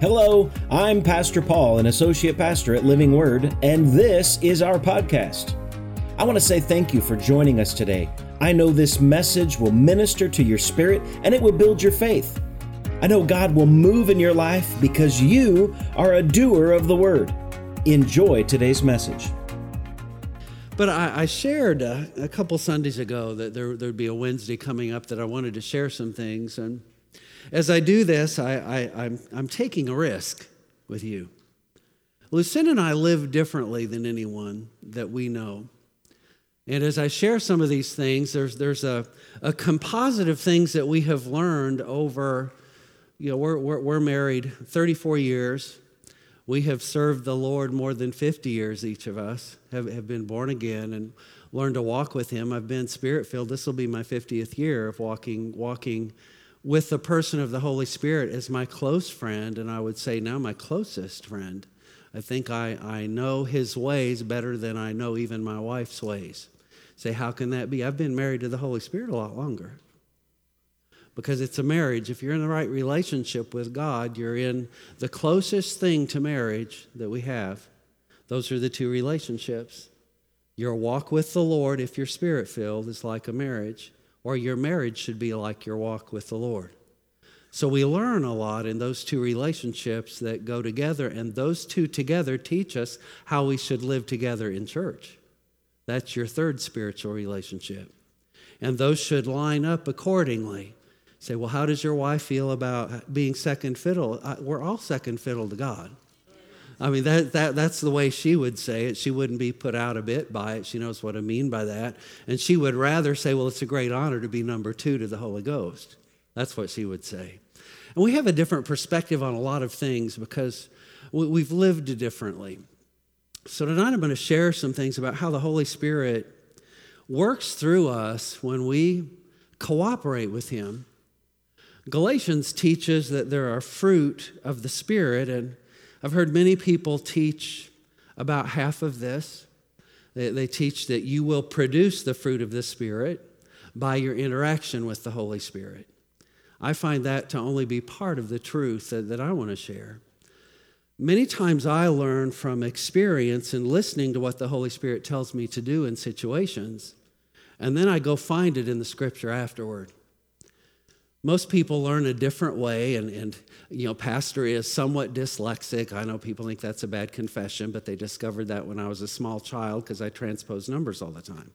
Hello, I'm Pastor Paul, an associate pastor at Living Word, and this is our podcast. I want to say thank you for joining us today. I know this message will minister to your spirit and it will build your faith. I know God will move in your life because you are a doer of the word. Enjoy today's message. But I, I shared uh, a couple Sundays ago that there would be a Wednesday coming up that I wanted to share some things. And as I do this, I, I'm taking a risk with you. Lucinda and I live differently than anyone that we know. And as I share some of these things, there's, there's a, a composite of things that we have learned over, you know, we're, we're, we're married 34 years. We have served the Lord more than 50 years, each of us have, have been born again and learned to walk with Him. I've been spirit filled. This will be my 50th year of walking, walking with the person of the Holy Spirit as my close friend, and I would say now my closest friend. I think I, I know his ways better than I know even my wife's ways. Say, how can that be? I've been married to the Holy Spirit a lot longer. Because it's a marriage. If you're in the right relationship with God, you're in the closest thing to marriage that we have. Those are the two relationships. Your walk with the Lord, if you're spirit filled, is like a marriage or your marriage should be like your walk with the Lord. So we learn a lot in those two relationships that go together, and those two together teach us how we should live together in church. That's your third spiritual relationship. And those should line up accordingly. Say, well, how does your wife feel about being second fiddle? Uh, we're all second fiddle to God. I mean, that, that, that's the way she would say it. She wouldn't be put out a bit by it. She knows what I mean by that. And she would rather say, well, it's a great honor to be number two to the Holy Ghost. That's what she would say. And we have a different perspective on a lot of things because we've lived differently. So tonight I'm going to share some things about how the Holy Spirit works through us when we cooperate with Him. Galatians teaches that there are fruit of the Spirit, and I've heard many people teach about half of this. They, they teach that you will produce the fruit of the Spirit by your interaction with the Holy Spirit. I find that to only be part of the truth that, that I want to share. Many times I learn from experience and listening to what the Holy Spirit tells me to do in situations, and then I go find it in the scripture afterward. Most people learn a different way, and, and you know, pastor is somewhat dyslexic. I know people think that's a bad confession, but they discovered that when I was a small child because I transpose numbers all the time.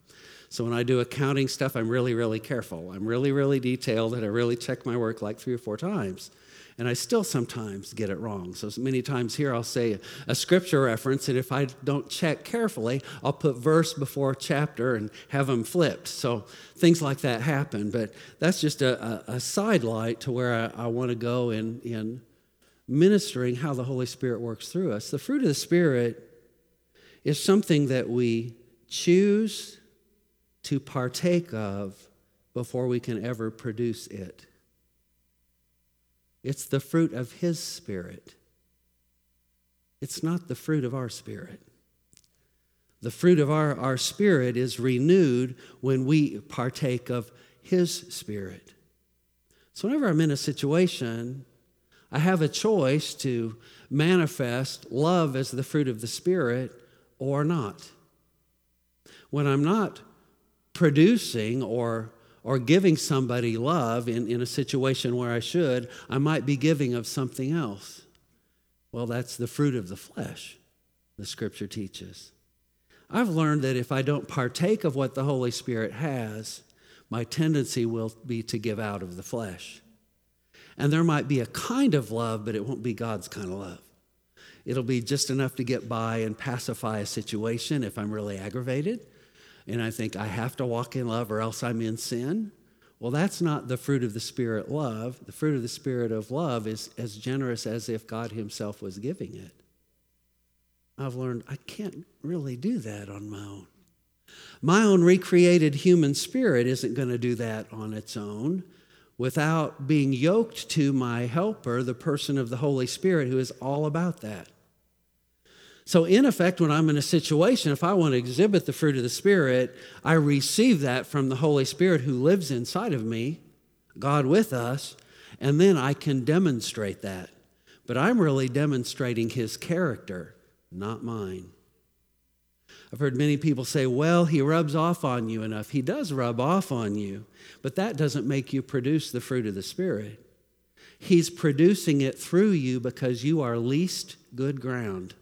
So when I do accounting stuff, I'm really, really careful. I'm really, really detailed, and I really check my work like three or four times and I still sometimes get it wrong. So many times here I'll say a scripture reference, and if I don't check carefully, I'll put verse before chapter and have them flipped. So things like that happen. But that's just a, a, a sidelight to where I, I want to go in, in ministering how the Holy Spirit works through us. The fruit of the Spirit is something that we choose to partake of before we can ever produce it. It's the fruit of His Spirit. It's not the fruit of our spirit. The fruit of our, our spirit is renewed when we partake of His Spirit. So, whenever I'm in a situation, I have a choice to manifest love as the fruit of the Spirit or not. When I'm not producing or or giving somebody love in, in a situation where I should, I might be giving of something else. Well, that's the fruit of the flesh, the scripture teaches. I've learned that if I don't partake of what the Holy Spirit has, my tendency will be to give out of the flesh. And there might be a kind of love, but it won't be God's kind of love. It'll be just enough to get by and pacify a situation if I'm really aggravated and I think I have to walk in love or else I'm in sin. Well, that's not the fruit of the Spirit love. The fruit of the Spirit of love is as generous as if God Himself was giving it. I've learned I can't really do that on my own. My own recreated human spirit isn't going to do that on its own without being yoked to my helper, the person of the Holy Spirit, who is all about that. So, in effect, when I'm in a situation, if I want to exhibit the fruit of the Spirit, I receive that from the Holy Spirit who lives inside of me, God with us, and then I can demonstrate that. but I'm really demonstrating his character, not mine. I've heard many people say, well, he rubs off on you enough. He does rub off on you, but that doesn't make you produce the fruit of the Spirit. He's producing it through you because you are least good ground.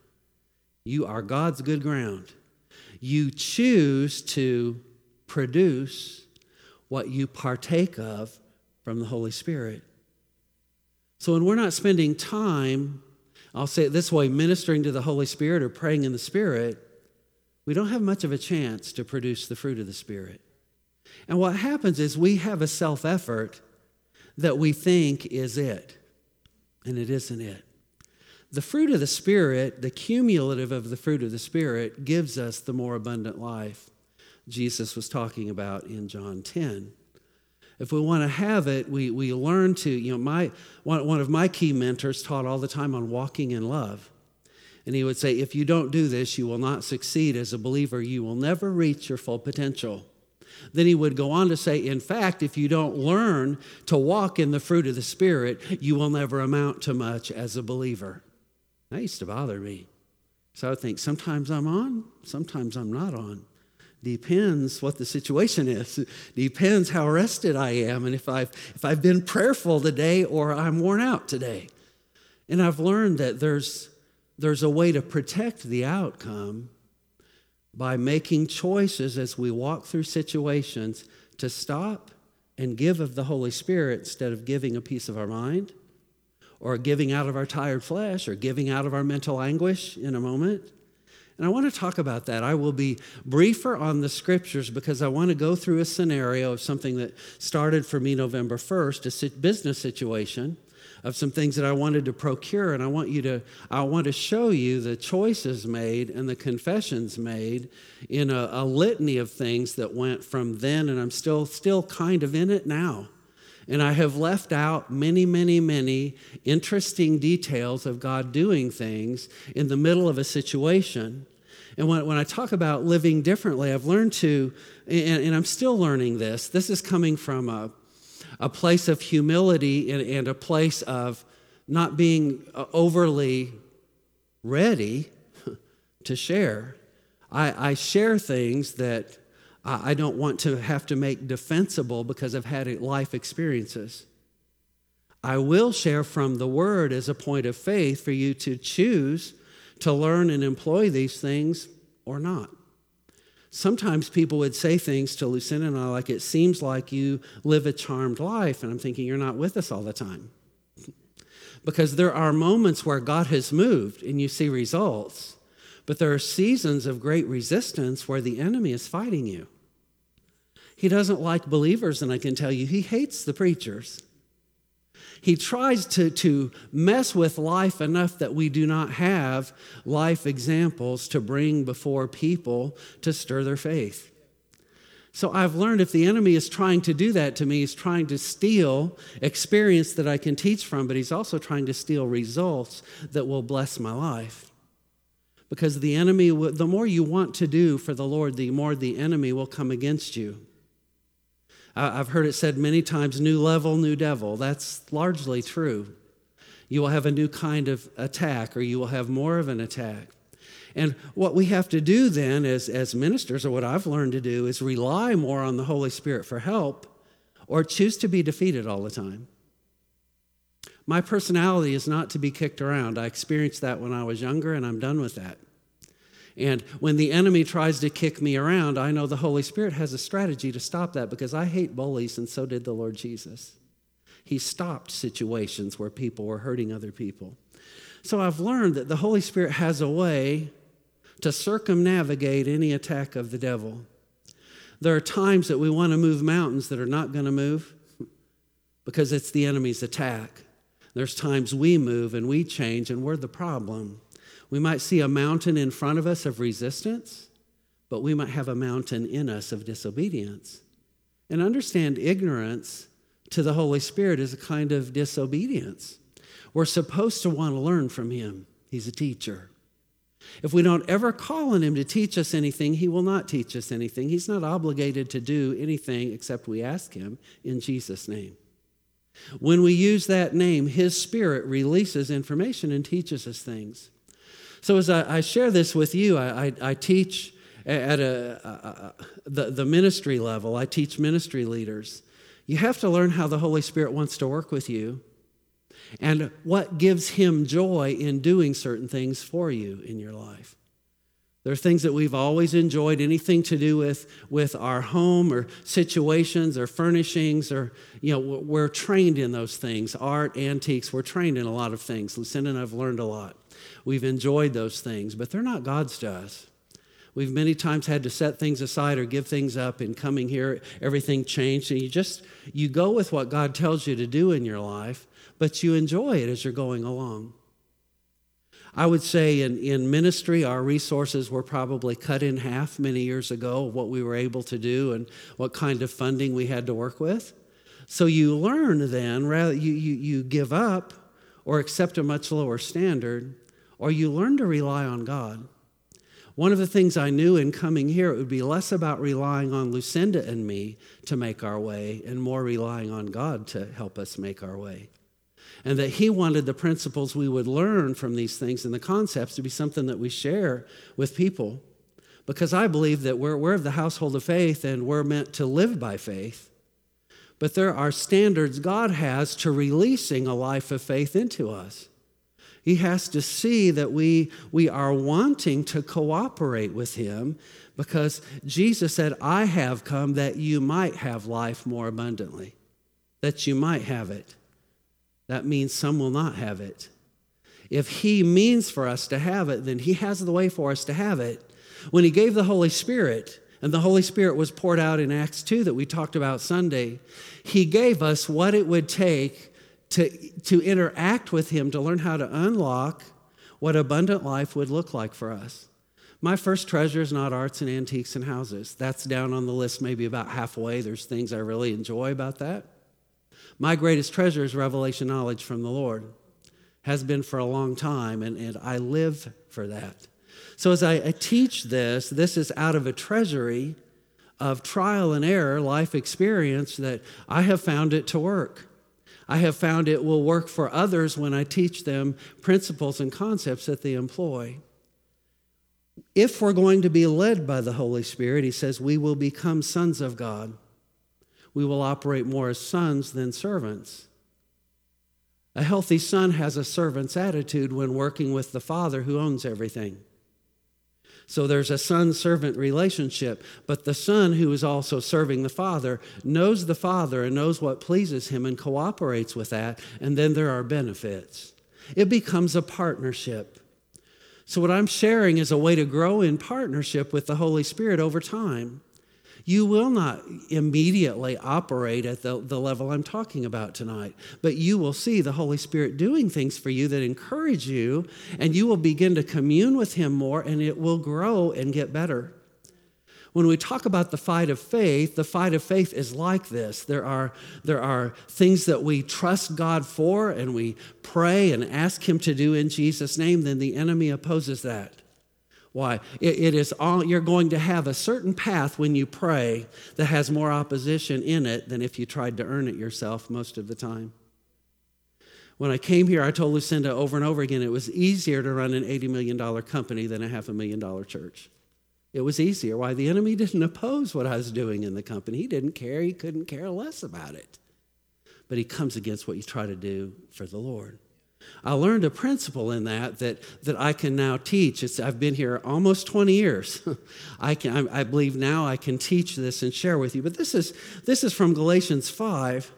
You are God's good ground. You choose to produce what you partake of from the Holy Spirit. So when we're not spending time, I'll say it this way, ministering to the Holy Spirit or praying in the Spirit, we don't have much of a chance to produce the fruit of the Spirit. And what happens is we have a self effort that we think is it, and it isn't it. The fruit of the Spirit, the cumulative of the fruit of the Spirit, gives us the more abundant life Jesus was talking about in John 10. If we want to have it, we, we learn to, you know, my, one, one of my key mentors taught all the time on walking in love. And he would say, if you don't do this, you will not succeed as a believer. You will never reach your full potential. Then he would go on to say, in fact, if you don't learn to walk in the fruit of the Spirit, you will never amount to much as a believer. That used to bother me. So I think, sometimes I'm on, sometimes I'm not on. Depends what the situation is. Depends how rested I am and if I've, if I've been prayerful today or I'm worn out today. And I've learned that there's, there's a way to protect the outcome by making choices as we walk through situations to stop and give of the Holy Spirit instead of giving a piece of our mind or giving out of our tired flesh or giving out of our mental anguish in a moment. And I want to talk about that. I will be briefer on the scriptures because I want to go through a scenario of something that started for me November 1st, a business situation of some things that I wanted to procure. And I want you to, I want to show you the choices made and the confessions made in a, a litany of things that went from then, and I'm still, still kind of in it now. And I have left out many, many, many interesting details of God doing things in the middle of a situation. And when, when I talk about living differently, I've learned to, and, and I'm still learning this, this is coming from a, a place of humility and, and a place of not being uh, overly ready to share. I, I share things that I don't want to have to make defensible because I've had life experiences. I will share from the word as a point of faith for you to choose to learn and employ these things or not. Sometimes people would say things to Lucinda and I like, it seems like you live a charmed life. And I'm thinking, you're not with us all the time. because there are moments where God has moved and you see results, but there are seasons of great resistance where the enemy is fighting you. He doesn't like believers, and I can tell you, he hates the preachers. He tries to, to mess with life enough that we do not have life examples to bring before people to stir their faith. So I've learned if the enemy is trying to do that to me, he's trying to steal experience that I can teach from, but he's also trying to steal results that will bless my life. Because the enemy, the more you want to do for the Lord, the more the enemy will come against you. I've heard it said many times new level, new devil. That's largely true. You will have a new kind of attack, or you will have more of an attack. And what we have to do then, as, as ministers, or what I've learned to do, is rely more on the Holy Spirit for help or choose to be defeated all the time. My personality is not to be kicked around. I experienced that when I was younger, and I'm done with that. And when the enemy tries to kick me around, I know the Holy Spirit has a strategy to stop that because I hate bullies, and so did the Lord Jesus. He stopped situations where people were hurting other people. So I've learned that the Holy Spirit has a way to circumnavigate any attack of the devil. There are times that we want to move mountains that are not going to move because it's the enemy's attack. There's times we move and we change and we're the problem. We might see a mountain in front of us of resistance, but we might have a mountain in us of disobedience. And understand ignorance to the Holy Spirit is a kind of disobedience. We're supposed to want to learn from Him, He's a teacher. If we don't ever call on Him to teach us anything, He will not teach us anything. He's not obligated to do anything except we ask Him in Jesus' name. When we use that name, His Spirit releases information and teaches us things. So, as I, I share this with you, I, I, I teach at a, a, the, the ministry level, I teach ministry leaders. You have to learn how the Holy Spirit wants to work with you and what gives Him joy in doing certain things for you in your life. There are things that we've always enjoyed, anything to do with, with our home or situations or furnishings, or, you know, we're trained in those things. Art, antiques, we're trained in a lot of things. Lucinda and I've learned a lot. We've enjoyed those things, but they're not God's to us. We've many times had to set things aside or give things up. In coming here, everything changed, and you just you go with what God tells you to do in your life, but you enjoy it as you're going along. I would say in, in ministry, our resources were probably cut in half many years ago, what we were able to do and what kind of funding we had to work with. So you learn then, rather you, you, you give up or accept a much lower standard, or you learn to rely on God. One of the things I knew in coming here, it would be less about relying on Lucinda and me to make our way and more relying on God to help us make our way and that he wanted the principles we would learn from these things and the concepts to be something that we share with people. Because I believe that we're, we're of the household of faith and we're meant to live by faith. But there are standards God has to releasing a life of faith into us. He has to see that we, we are wanting to cooperate with Him because Jesus said, I have come that you might have life more abundantly, that you might have it that means some will not have it. If He means for us to have it, then He has the way for us to have it. When He gave the Holy Spirit, and the Holy Spirit was poured out in Acts 2 that we talked about Sunday, He gave us what it would take to, to interact with Him, to learn how to unlock what abundant life would look like for us. My first treasure is not arts and antiques and houses. That's down on the list, maybe about halfway. There's things I really enjoy about that. My greatest treasure is revelation knowledge from the Lord. Has been for a long time, and, and I live for that. So as I, I teach this, this is out of a treasury of trial and error, life experience that I have found it to work. I have found it will work for others when I teach them principles and concepts that they employ. If we're going to be led by the Holy Spirit, he says, we will become sons of God we will operate more as sons than servants. A healthy son has a servant's attitude when working with the father who owns everything. So there's a son servant relationship, but the son who is also serving the father knows the father and knows what pleases him and cooperates with that, and then there are benefits. It becomes a partnership. So, what I'm sharing is a way to grow in partnership with the Holy Spirit over time you will not immediately operate at the, the level I'm talking about tonight, but you will see the Holy Spirit doing things for you that encourage you, and you will begin to commune with Him more, and it will grow and get better. When we talk about the fight of faith, the fight of faith is like this. There are, there are things that we trust God for and we pray and ask Him to do in Jesus' name, then the enemy opposes that. Why? It, it is all, you're going to have a certain path when you pray that has more opposition in it than if you tried to earn it yourself most of the time. When I came here, I told Lucinda over and over again it was easier to run an $80 million company than a half a million dollar church. It was easier. Why? The enemy didn't oppose what I was doing in the company. He didn't care. He couldn't care less about it. But he comes against what you try to do for the Lord. I learned a principle in that that, that I can now teach. It's, I've been here almost 20 years. I, can, I, I believe now I can teach this and share with you. But this is, this is from Galatians 5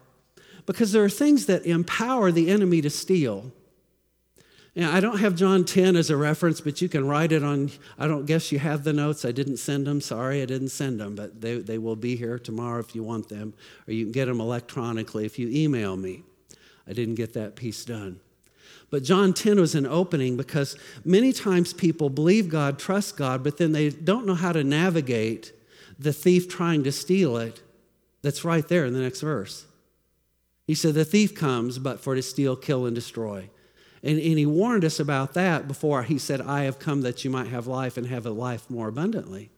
because there are things that empower the enemy to steal. And I don't have John 10 as a reference, but you can write it on. I don't guess you have the notes. I didn't send them. Sorry, I didn't send them, but they, they will be here tomorrow if you want them, or you can get them electronically if you email me. I didn't get that piece done. But John 10 was an opening because many times people believe God, trust God, but then they don't know how to navigate the thief trying to steal it that's right there in the next verse. He said, The thief comes but for to steal, kill, and destroy. And, and he warned us about that before he said, I have come that you might have life and have a life more abundantly.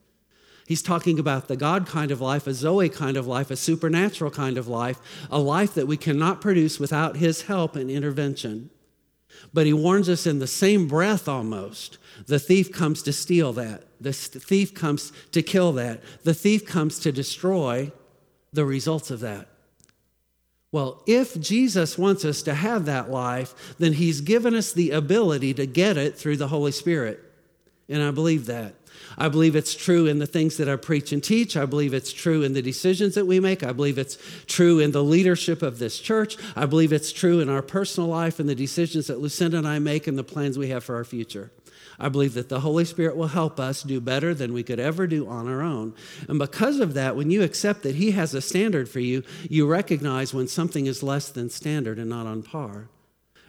He's talking about the God kind of life, a Zoe kind of life, a supernatural kind of life, a life that we cannot produce without His help and intervention. But He warns us in the same breath almost the thief comes to steal that, the thief comes to kill that, the thief comes to destroy the results of that. Well, if Jesus wants us to have that life, then He's given us the ability to get it through the Holy Spirit. And I believe that. I believe it's true in the things that I preach and teach. I believe it's true in the decisions that we make. I believe it's true in the leadership of this church. I believe it's true in our personal life and the decisions that Lucinda and I make and the plans we have for our future. I believe that the Holy Spirit will help us do better than we could ever do on our own. And because of that, when you accept that He has a standard for you, you recognize when something is less than standard and not on par.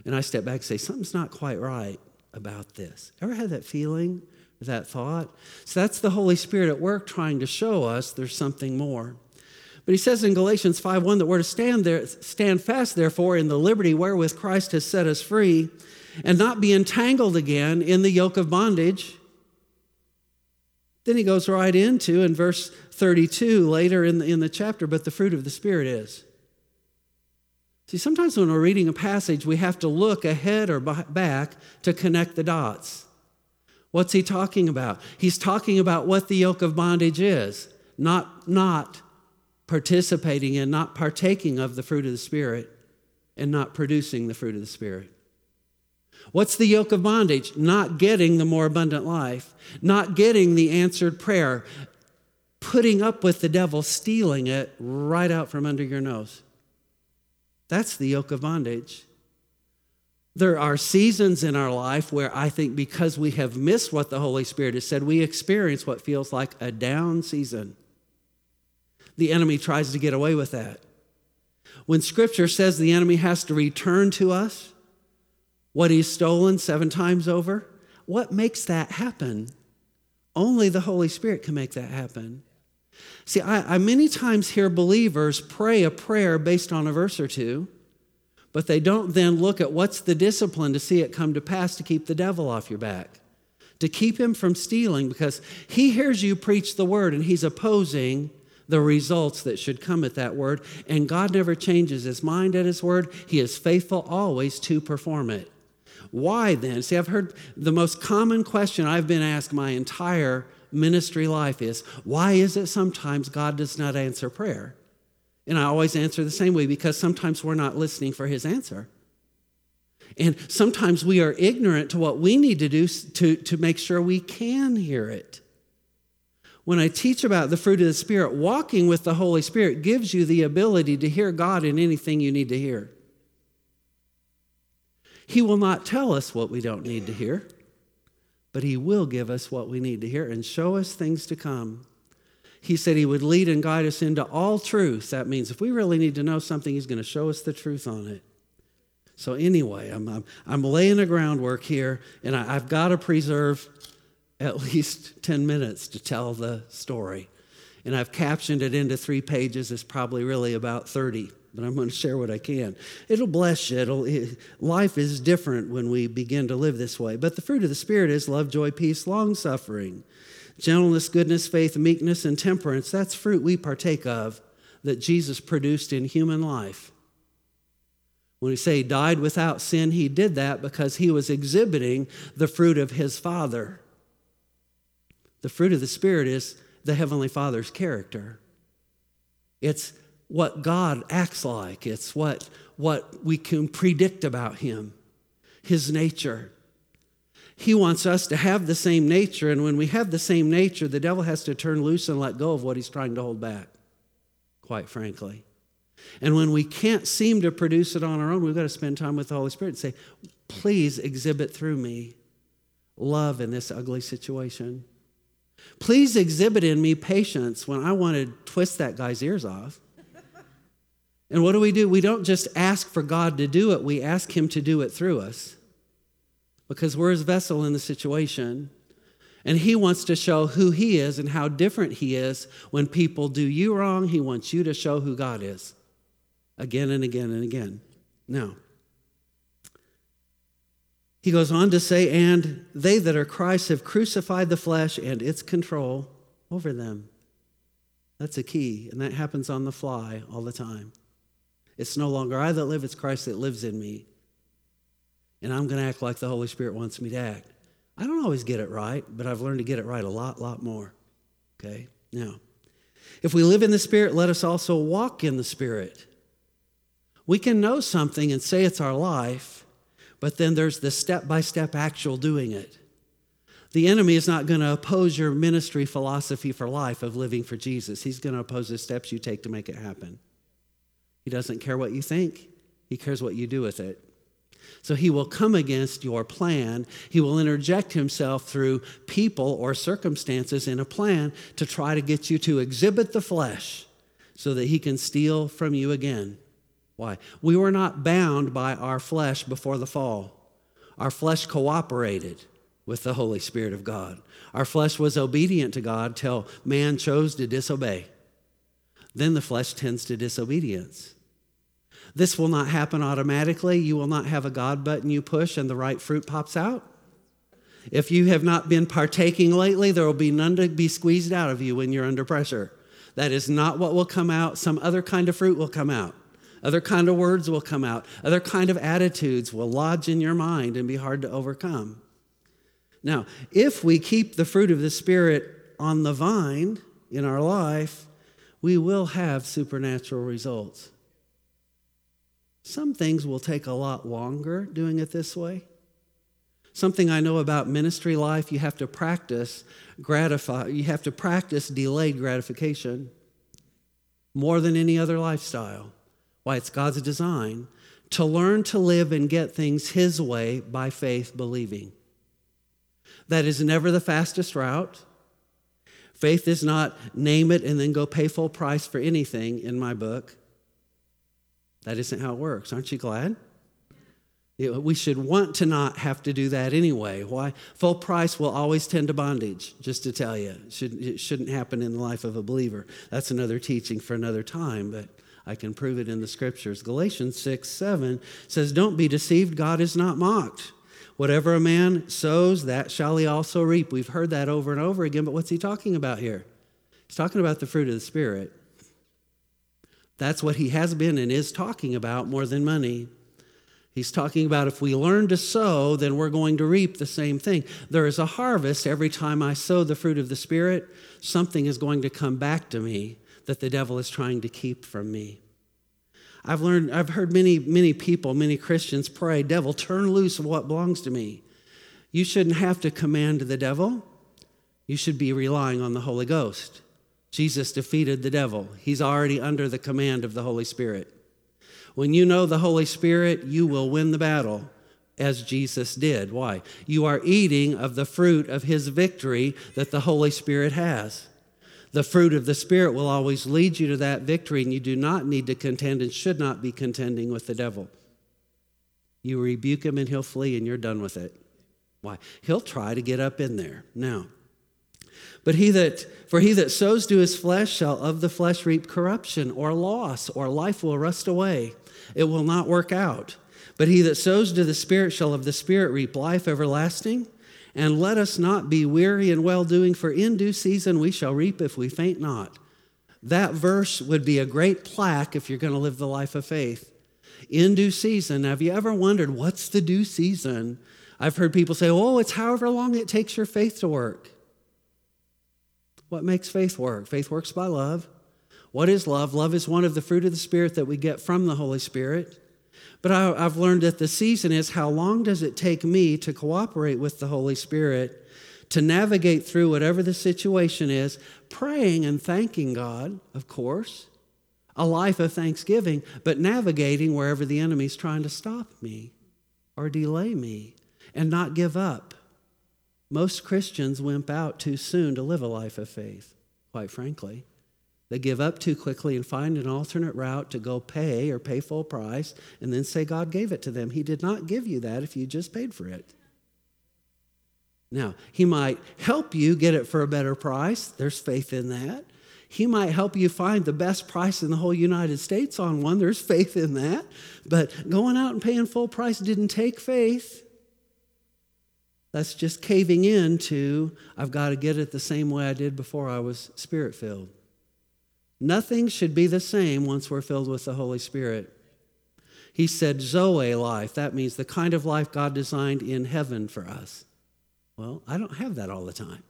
And I step back and say, something's not quite right about this. Ever had that feeling? That thought. So that's the Holy Spirit at work trying to show us there's something more. But he says in Galatians 5:1 that we're to stand there, stand fast, therefore, in the liberty wherewith Christ has set us free, and not be entangled again in the yoke of bondage. Then he goes right into in verse 32 later in the, in the chapter, but the fruit of the Spirit is. See, sometimes when we're reading a passage, we have to look ahead or back to connect the dots. What's he talking about? He's talking about what the yoke of bondage is, not, not participating in, not partaking of the fruit of the Spirit, and not producing the fruit of the Spirit. What's the yoke of bondage? Not getting the more abundant life, not getting the answered prayer, putting up with the devil stealing it right out from under your nose. That's the yoke of bondage. There are seasons in our life where I think because we have missed what the Holy Spirit has said, we experience what feels like a down season. The enemy tries to get away with that. When scripture says the enemy has to return to us what he's stolen seven times over, what makes that happen? Only the Holy Spirit can make that happen. See, I, I many times hear believers pray a prayer based on a verse or two but they don't then look at what's the discipline to see it come to pass to keep the devil off your back, to keep him from stealing, because he hears you preach the word and he's opposing the results that should come at that word. And God never changes his mind at his word, he is faithful always to perform it. Why then? See, I've heard the most common question I've been asked my entire ministry life is why is it sometimes God does not answer prayer? And I always answer the same way because sometimes we're not listening for his answer. And sometimes we are ignorant to what we need to do to, to make sure we can hear it. When I teach about the fruit of the Spirit, walking with the Holy Spirit gives you the ability to hear God in anything you need to hear. He will not tell us what we don't need to hear, but He will give us what we need to hear and show us things to come. He said he would lead and guide us into all truth. That means if we really need to know something, he's going to show us the truth on it. So, anyway, I'm, I'm, I'm laying the groundwork here, and I, I've got to preserve at least 10 minutes to tell the story. And I've captioned it into three pages. It's probably really about 30, but I'm going to share what I can. It'll bless you. It'll, it, life is different when we begin to live this way. But the fruit of the Spirit is love, joy, peace, long suffering Gentleness, goodness, faith, meekness, and temperance, that's fruit we partake of that Jesus produced in human life. When we say died without sin, he did that because he was exhibiting the fruit of his Father. The fruit of the Spirit is the Heavenly Father's character. It's what God acts like, it's what, what we can predict about him, his nature. He wants us to have the same nature, and when we have the same nature, the devil has to turn loose and let go of what he's trying to hold back, quite frankly. And when we can't seem to produce it on our own, we've got to spend time with the Holy Spirit and say, please exhibit through me love in this ugly situation. Please exhibit in me patience when I want to twist that guy's ears off. And what do we do? We don't just ask for God to do it, we ask Him to do it through us because we're his vessel in the situation. And he wants to show who he is and how different he is. When people do you wrong, he wants you to show who God is again and again and again. Now, he goes on to say, and they that are Christ have crucified the flesh and its control over them. That's a key, and that happens on the fly all the time. It's no longer I that live, it's Christ that lives in me. And I'm going to act like the Holy Spirit wants me to act. I don't always get it right, but I've learned to get it right a lot, lot more. Okay? Now, if we live in the Spirit, let us also walk in the Spirit. We can know something and say it's our life, but then there's the step by step actual doing it. The enemy is not going to oppose your ministry philosophy for life of living for Jesus. He's going to oppose the steps you take to make it happen. He doesn't care what you think, he cares what you do with it. So he will come against your plan. He will interject himself through people or circumstances in a plan to try to get you to exhibit the flesh so that he can steal from you again. Why? We were not bound by our flesh before the fall. Our flesh cooperated with the Holy Spirit of God. Our flesh was obedient to God till man chose to disobey. Then the flesh tends to disobedience. This will not happen automatically. You will not have a God button you push and the right fruit pops out. If you have not been partaking lately, there will be none to be squeezed out of you when you're under pressure. That is not what will come out. Some other kind of fruit will come out. Other kind of words will come out. Other kind of attitudes will lodge in your mind and be hard to overcome. Now, if we keep the fruit of the Spirit on the vine in our life, we will have supernatural results. Some things will take a lot longer doing it this way. Something I know about ministry life, you have to practice gratify, you have to practice delayed gratification more than any other lifestyle. Why it's God's design to learn to live and get things His way by faith believing. That is never the fastest route. Faith is not name it and then go pay full price for anything in my book. That isn't how it works. Aren't you glad? we should want to not have to do that anyway. Why? Full price will always tend to bondage, just to tell you. It shouldn't, it shouldn't happen in the life of a believer. That's another teaching for another time, but I can prove it in the scriptures. Galatians 6 7 says, Don't be deceived, God is not mocked. Whatever a man sows, that shall he also reap. We've heard that over and over again, but what's he talking about here? He's talking about the fruit of the Spirit. That's what he has been and is talking about more than money. He's talking about if we learn to sow, then we're going to reap the same thing. There is a harvest every time I sow the fruit of the Spirit, something is going to come back to me that the devil is trying to keep from me. I've learned, I've heard many, many people, many Christians pray, Devil, turn loose of what belongs to me. You shouldn't have to command the devil. You should be relying on the Holy Ghost. Jesus defeated the devil. He's already under the command of the Holy Spirit. When you know the Holy Spirit, you will win the battle as Jesus did. Why? You are eating of the fruit of his victory that the Holy Spirit has. The fruit of the Spirit will always lead you to that victory, and you do not need to contend and should not be contending with the devil. You rebuke him and he'll flee, and you're done with it. Why? He'll try to get up in there. Now, but he that, for he that sows to his flesh shall of the flesh reap corruption or loss, or life will rust away. It will not work out. But he that sows to the Spirit shall of the Spirit reap life everlasting. And let us not be weary in well doing, for in due season we shall reap if we faint not. That verse would be a great plaque if you're going to live the life of faith. In due season. Have you ever wondered what's the due season? I've heard people say, oh, it's however long it takes your faith to work. What makes faith work? Faith works by love. What is love? Love is one of the fruit of the Spirit that we get from the Holy Spirit. But I, have learned that the season is how long does it take me to cooperate with the Holy Spirit to navigate through whatever the situation is, praying and thanking God, of course, a life of thanksgiving, but navigating wherever the enemy's trying to stop me or delay me and not give up. Most Christians wimp out too soon to live a life of faith, quite frankly. They give up too quickly and find an alternate route to go pay or pay full price and then say God gave it to them. He did not give you that if you just paid for it. Now, He might help you get it for a better price. There's faith in that. He might help you find the best price in the whole United States on one. There's faith in that. But going out and paying full price didn't take faith. That's just caving in to, I've got to get it the same way I did before I was spirit filled. Nothing should be the same once we're filled with the Holy Spirit. He said Zoe life. That means the kind of life God designed in heaven for us. Well, I don't have that all the time.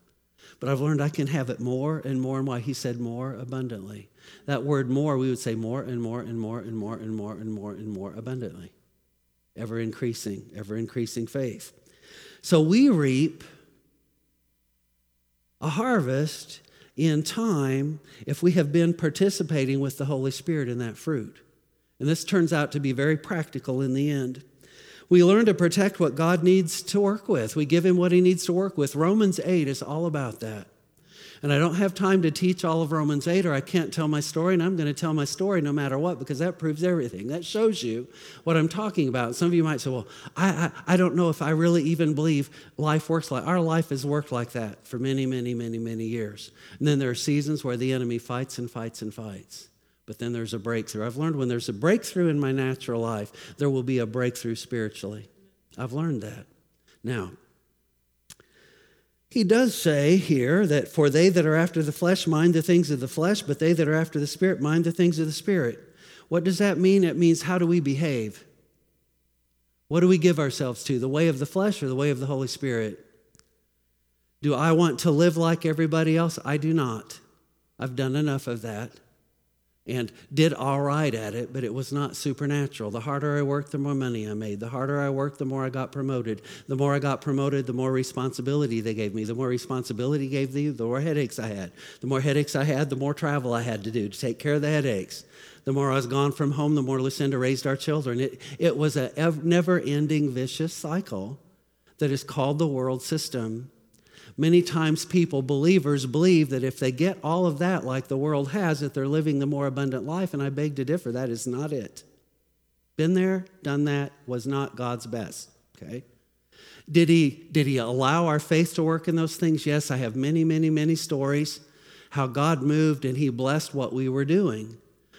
But I've learned I can have it more and more and why he said more abundantly. That word more, we would say more and more and more and more and more and more and more abundantly. Ever increasing, ever increasing faith. So we reap a harvest in time if we have been participating with the Holy Spirit in that fruit. And this turns out to be very practical in the end. We learn to protect what God needs to work with. We give Him what He needs to work with. Romans 8 is all about that. And I don't have time to teach all of Romans 8, or I can't tell my story, and I'm going to tell my story no matter what, because that proves everything. That shows you what I'm talking about. Some of you might say, Well, I, I, I don't know if I really even believe life works like our life has worked like that for many, many, many, many years. And then there are seasons where the enemy fights and fights and fights but then there's a breakthrough. I've learned when there's a breakthrough in my natural life, there will be a breakthrough spiritually. I've learned that. Now, he does say here that for they that are after the flesh mind the things of the flesh, but they that are after the spirit mind the things of the spirit. What does that mean? It means how do we behave? What do we give ourselves to? The way of the flesh or the way of the Holy Spirit? Do I want to live like everybody else? I do not. I've done enough of that and did all right at it, but it was not supernatural. The harder I worked, the more money I made. The harder I worked, the more I got promoted. The more I got promoted, the more responsibility they gave me. The more responsibility gave me, the more headaches I had. The more headaches I had, the more travel I had to do to take care of the headaches. The more I was gone from home, the more Lucinda raised our children. It, it was a never ending vicious cycle that is called the world system Many times, people, believers, believe that if they get all of that like the world has, that they're living the more abundant life, and I beg to differ. That is not it. Been there, done that, was not God's best, okay? Did he, did he allow our faith to work in those things? Yes, I have many, many, many stories how God moved and he blessed what we were doing.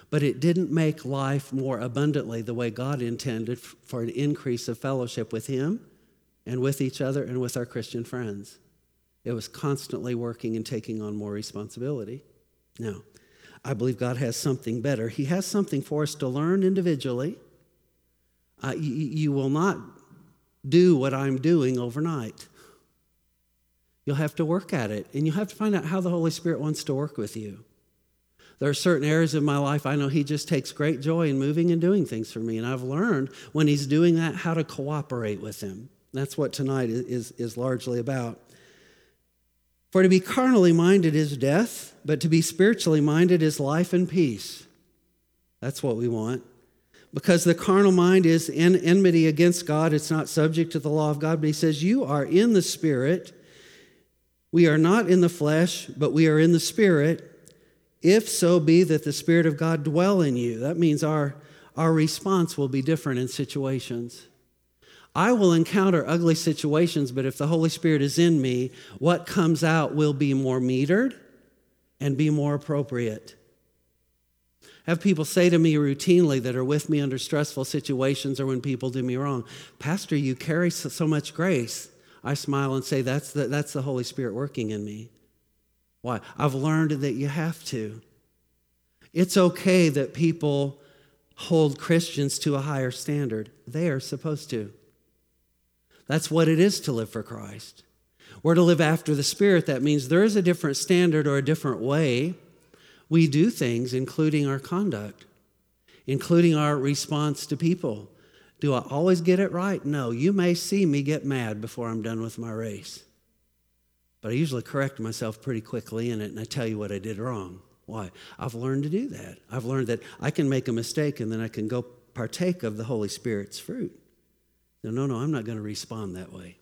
But it didn't make life more abundantly the way God intended for an increase of fellowship with him and with each other and with our Christian friends. It was constantly working and taking on more responsibility. Now, I believe God has something better. He has something for us to learn individually. Uh, you, you will not do what I'm doing overnight. You'll have to work at it, and you'll have to find out how the Holy Spirit wants to work with you. There are certain areas of my life I know He just takes great joy in moving and doing things for me, and I've learned when He's doing that how to cooperate with Him. That's what tonight is, is largely about. For to be carnally minded is death, but to be spiritually minded is life and peace. That's what we want. Because the carnal mind is in enmity against God, it's not subject to the law of God. But he says, You are in the Spirit. We are not in the flesh, but we are in the Spirit, if so be that the Spirit of God dwell in you. That means our, our response will be different in situations. I will encounter ugly situations, but if the Holy Spirit is in me, what comes out will be more metered and be more appropriate. I have people say to me routinely that are with me under stressful situations or when people do me wrong, Pastor, you carry so much grace. I smile and say, That's the, that's the Holy Spirit working in me. Why? I've learned that you have to. It's okay that people hold Christians to a higher standard. They are supposed to. That's what it is to live for Christ. We're to live after the Spirit. That means there is a different standard or a different way we do things, including our conduct, including our response to people. Do I always get it right? No. You may see me get mad before I'm done with my race. But I usually correct myself pretty quickly in it and I tell you what I did wrong. Why? I've learned to do that. I've learned that I can make a mistake and then I can go partake of the Holy Spirit's fruit. No, no, no, I'm not going to respond that way.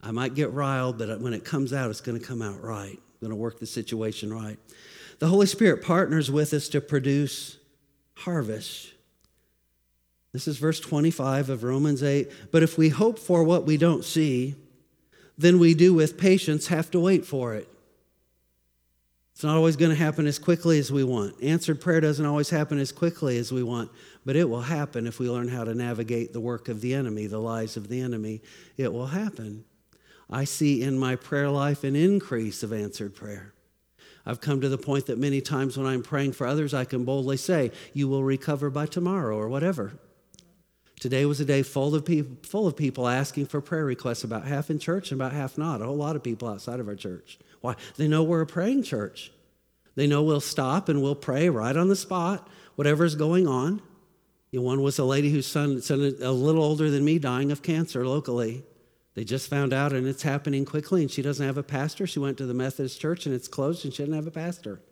I might get riled, but when it comes out, it's going to come out right. I'm going to work the situation right. The Holy Spirit partners with us to produce harvest. This is verse 25 of Romans 8. But if we hope for what we don't see, then we do with patience have to wait for it. It's not always going to happen as quickly as we want. Answered prayer doesn't always happen as quickly as we want, but it will happen if we learn how to navigate the work of the enemy, the lies of the enemy. It will happen. I see in my prayer life an increase of answered prayer. I've come to the point that many times when I'm praying for others, I can boldly say, You will recover by tomorrow or whatever. Today was a day full of people, full of people asking for prayer requests, about half in church and about half not. A whole lot of people outside of our church. Why? They know we're a praying church. They know we'll stop and we'll pray right on the spot, whatever's going on. You know, one was a lady whose son, son, a little older than me, dying of cancer locally. They just found out and it's happening quickly, and she doesn't have a pastor. She went to the Methodist church and it's closed, and she doesn't have a pastor.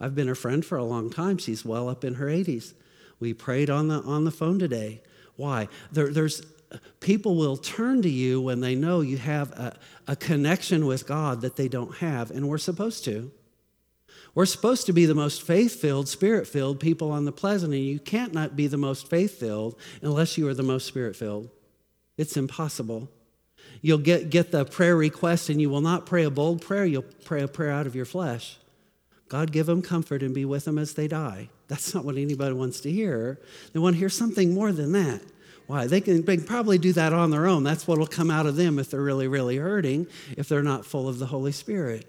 I've been her friend for a long time. She's well up in her 80s. We prayed on the, on the phone today. Why? There, there's people will turn to you when they know you have a, a connection with God that they don't have, and we're supposed to. We're supposed to be the most faith filled, spirit filled people on the pleasant, and you can't not be the most faith filled unless you are the most spirit filled. It's impossible. You'll get, get the prayer request, and you will not pray a bold prayer, you'll pray a prayer out of your flesh. God give them comfort and be with them as they die. That's not what anybody wants to hear. They want to hear something more than that. Why? They can, they can probably do that on their own. That's what will come out of them if they're really, really hurting, if they're not full of the Holy Spirit.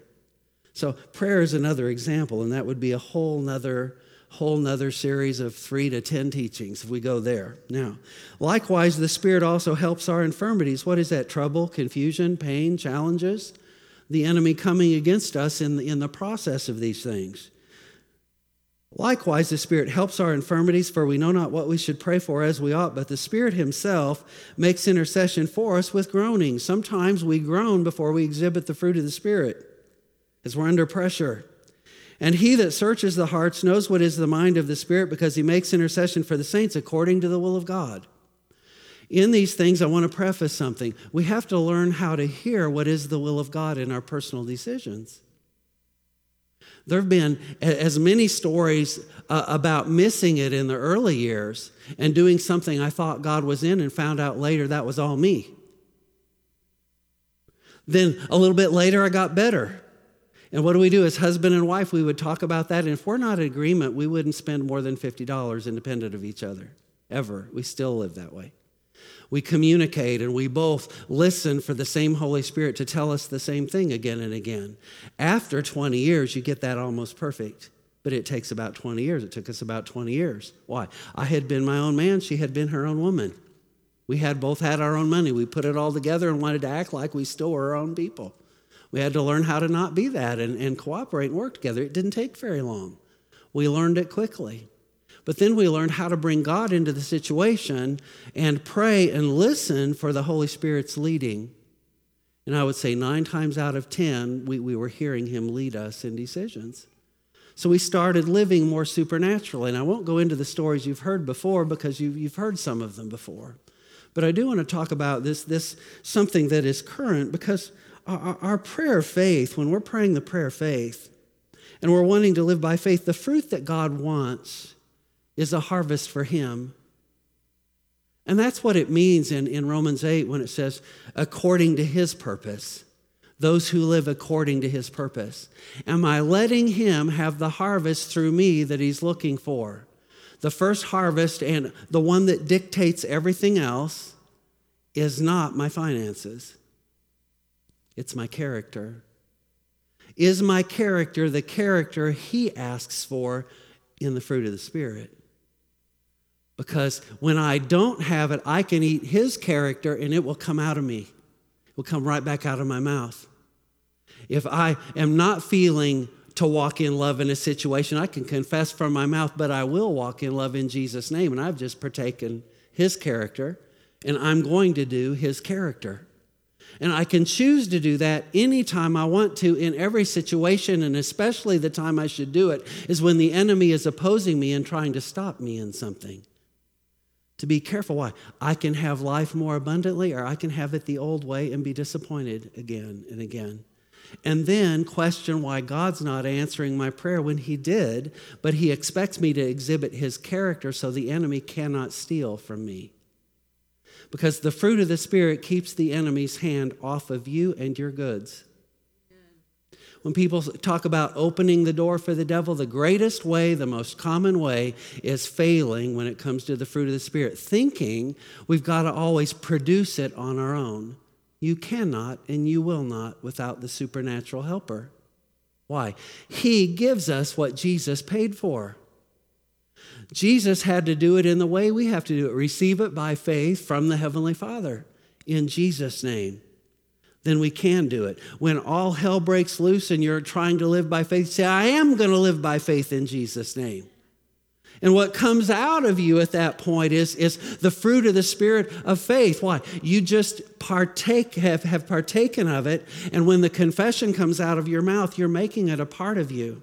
So prayer is another example, and that would be a whole nother whole nother series of three to ten teachings if we go there. Now, likewise, the Spirit also helps our infirmities. What is that? Trouble, confusion, pain, challenges? The enemy coming against us in the, in the process of these things. Likewise, the Spirit helps our infirmities, for we know not what we should pray for as we ought, but the Spirit Himself makes intercession for us with groaning. Sometimes we groan before we exhibit the fruit of the Spirit as we're under pressure. And he that searches the hearts knows what is the mind of the Spirit because he makes intercession for the saints according to the will of God. In these things, I want to preface something. We have to learn how to hear what is the will of God in our personal decisions. There have been as many stories uh, about missing it in the early years and doing something I thought God was in and found out later that was all me. Then a little bit later, I got better. And what do we do as husband and wife? We would talk about that. And if we're not in agreement, we wouldn't spend more than $50 independent of each other, ever. We still live that way. We communicate and we both listen for the same Holy Spirit to tell us the same thing again and again. After 20 years, you get that almost perfect. But it takes about 20 years. It took us about 20 years. Why? I had been my own man, she had been her own woman. We had both had our own money. We put it all together and wanted to act like we still were our own people. We had to learn how to not be that and, and cooperate and work together. It didn't take very long. We learned it quickly. But then we learned how to bring God into the situation and pray and listen for the Holy Spirit's leading. And I would say nine times out of 10, we, we were hearing Him lead us in decisions. So we started living more supernaturally. And I won't go into the stories you've heard before because you've, you've heard some of them before. But I do want to talk about this, this something that is current because our, our prayer of faith, when we're praying the prayer of faith and we're wanting to live by faith, the fruit that God wants is a harvest for Him. And that's what it means in, in Romans 8 when it says, according to His purpose those who live according to his purpose? Am I letting him have the harvest through me that he's looking for? The first harvest and the one that dictates everything else is not my finances. It's my character. Is my character the character he asks for in the fruit of the Spirit? Because when I don't have it, I can eat his character and it will come out of me. It will come right back out of my mouth. If I am not feeling to walk in love in a situation, I can confess from my mouth, but I will walk in love in Jesus' name. And I've just partaken his character, and I'm going to do his character. And I can choose to do that anytime I want to in every situation, and especially the time I should do it is when the enemy is opposing me and trying to stop me in something. To be careful, why? I can have life more abundantly, or I can have it the old way and be disappointed again and again. And then question why God's not answering my prayer when He did, but He expects me to exhibit His character so the enemy cannot steal from me because the fruit of the Spirit keeps the enemy's hand off of you and your goods. When people talk about opening the door for the devil, the greatest way, the most common way, is failing when it comes to the fruit of the Spirit, thinking we've got to always produce it on our own. You cannot and you will not without the supernatural helper. Why? He gives us what Jesus paid for. Jesus had to do it in the way we have to do it receive it by faith from the Heavenly Father in Jesus' name. Then we can do it. When all hell breaks loose and you're trying to live by faith, say, I am going to live by faith in Jesus' name. And what comes out of you at that point is, is the fruit of the spirit of faith. Why? You just partake, have, have partaken of it, and when the confession comes out of your mouth, you're making it a part of you.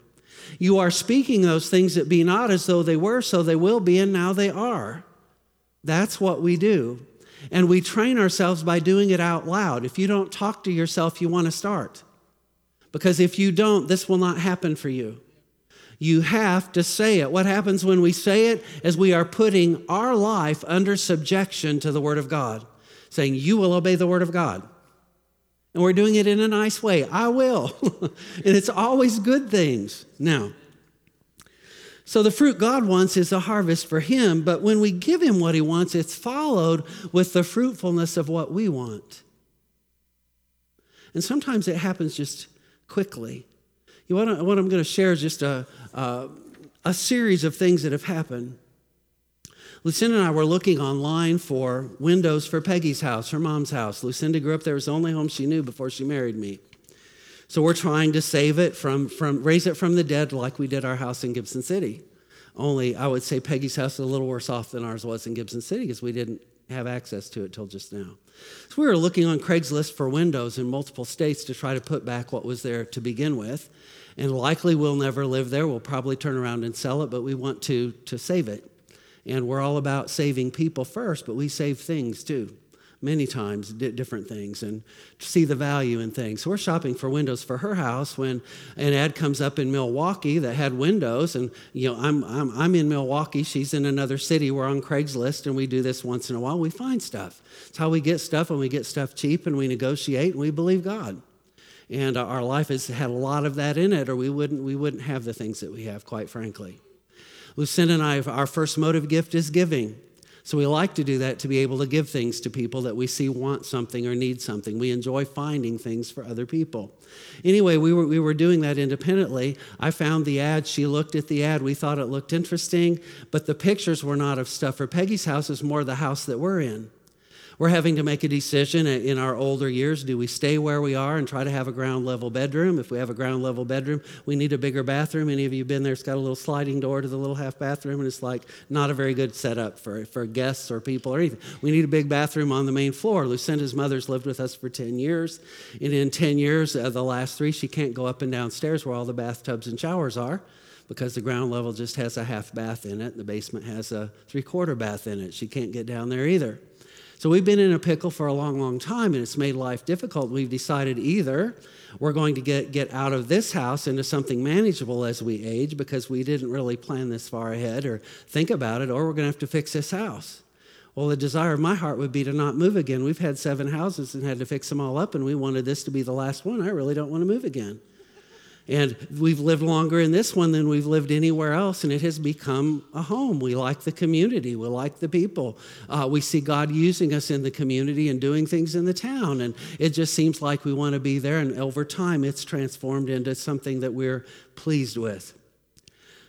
You are speaking those things that be not as though they were, so they will be, and now they are. That's what we do. And we train ourselves by doing it out loud. If you don't talk to yourself, you want to start. Because if you don't, this will not happen for you. You have to say it. What happens when we say it is we are putting our life under subjection to the Word of God, saying, You will obey the Word of God. And we're doing it in a nice way. I will. and it's always good things. Now, so the fruit God wants is a harvest for Him, but when we give Him what He wants, it's followed with the fruitfulness of what we want. And sometimes it happens just quickly. You know, what I'm going to share is just a, a, a series of things that have happened. Lucinda and I were looking online for windows for Peggy's house, her mom's house. Lucinda grew up there, it was the only home she knew before she married me. So we're trying to save it from, from raise it from the dead like we did our house in Gibson City. Only I would say Peggy's house is a little worse off than ours was in Gibson City because we didn't have access to it till just now. So we were looking on Craigslist for windows in multiple states to try to put back what was there to begin with and likely we'll never live there. We'll probably turn around and sell it, but we want to, to save it. And we're all about saving people first, but we save things too. Many times, different things, and see the value in things. So we're shopping for windows for her house when an ad comes up in Milwaukee that had windows, and you know I'm I'm, I'm in Milwaukee. She's in another city. We're on Craigslist, and we do this once in a while. We find stuff. It's how we get stuff, and we get stuff cheap, and we negotiate, and we believe God and uh, our life has had a lot of that in it, or we wouldn't, we wouldn't have the things that we have, quite frankly. Lucinda and I, our first motive gift is giving. So we like to do that to be able to give things to people that we see want something or need something. We enjoy finding things for other people. Anyway, we were, we were doing that independently. I found the ad. She looked at the ad. We thought it looked interesting, but the pictures were not of stuff for Peggy's house, is more the house that we're in. We're having to make a decision in our older years. Do we stay where we are and try to have a ground level bedroom? If we have a ground level bedroom, we need a bigger bathroom. Any of you been there? It's got a little sliding door to the little half bathroom, and it's like not a very good setup for, for guests or people or anything. We need a big bathroom on the main floor. Lucinda's mother's lived with us for 10 years. And in 10 years, uh, the last three, she can't go up and downstairs where all the bathtubs and showers are because the ground level just has a half bath in it. The basement has a three quarter bath in it. She can't get down there either. So we've been in a pickle for a long, long time, and it's made life difficult. We've decided either we're going to get, get out of this house into something manageable as we age because we didn't really plan this far ahead or think about it, or we're going to have to fix this house. Well, the desire of my heart would be to not move again. We've had seven houses and had to fix them all up, and we wanted this to be the last one. I really don't want to move again. And we've lived longer in this one than we've lived anywhere else, and it has become a home. We like the community, we like the people. Uh, we see God using us in the community and doing things in the town, and it just seems like we want to be there. And over time, it's transformed into something that we're pleased with.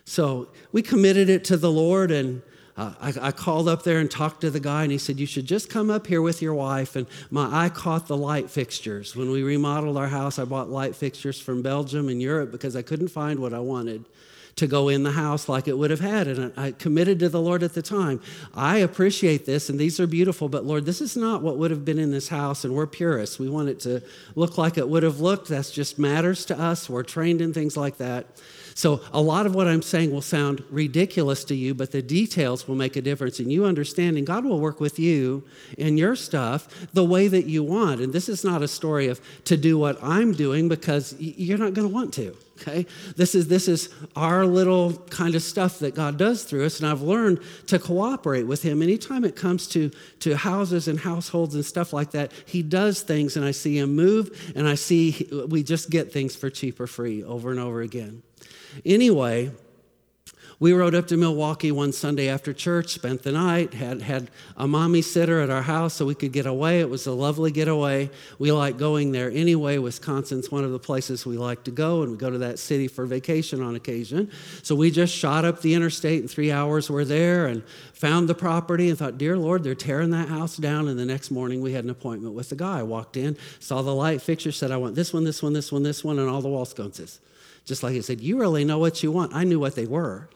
So we committed it to the Lord, and uh, I, I, called up there and talked to the guy, and he said, You should just come up here with your wife. And my eye caught the light fixtures. When we remodeled our house, I bought light fixtures from Belgium and Europe because I couldn't find what I wanted to go in the house like it would have had. And I committed to the Lord at the time. I appreciate this, and these are beautiful, but Lord, this is not what would have been in this house, and we're purists. We want it to look like it would have looked. That's just matters to us. We're trained in things like that. So, a lot of what I'm saying will sound ridiculous to you, but the details will make a difference. And you understanding, God will work with you in your stuff the way that you want. And this is not a story of to do what I'm doing because you're not going to want to. Okay? This is this is our little kind of stuff that God does through us, and I've learned to cooperate with Him. Anytime it comes to to houses and households and stuff like that, He does things, and I see Him move, and I see we just get things for cheap or free over and over again. Anyway, We rode up to Milwaukee one Sunday after church, spent the night, had, had a mommy sitter at our house so we could get away. It was a lovely getaway. We like going there anyway. Wisconsin's one of the places we like to go, and we go to that city for vacation on occasion. So we just shot up the interstate in three hours. We're there and found the property and thought, Dear Lord, they're tearing that house down. And the next morning we had an appointment with the guy. I walked in, saw the light fixture, said, I want this one, this one, this one, this one, and all the wall sconces. Just like he said, You really know what you want. I knew what they were.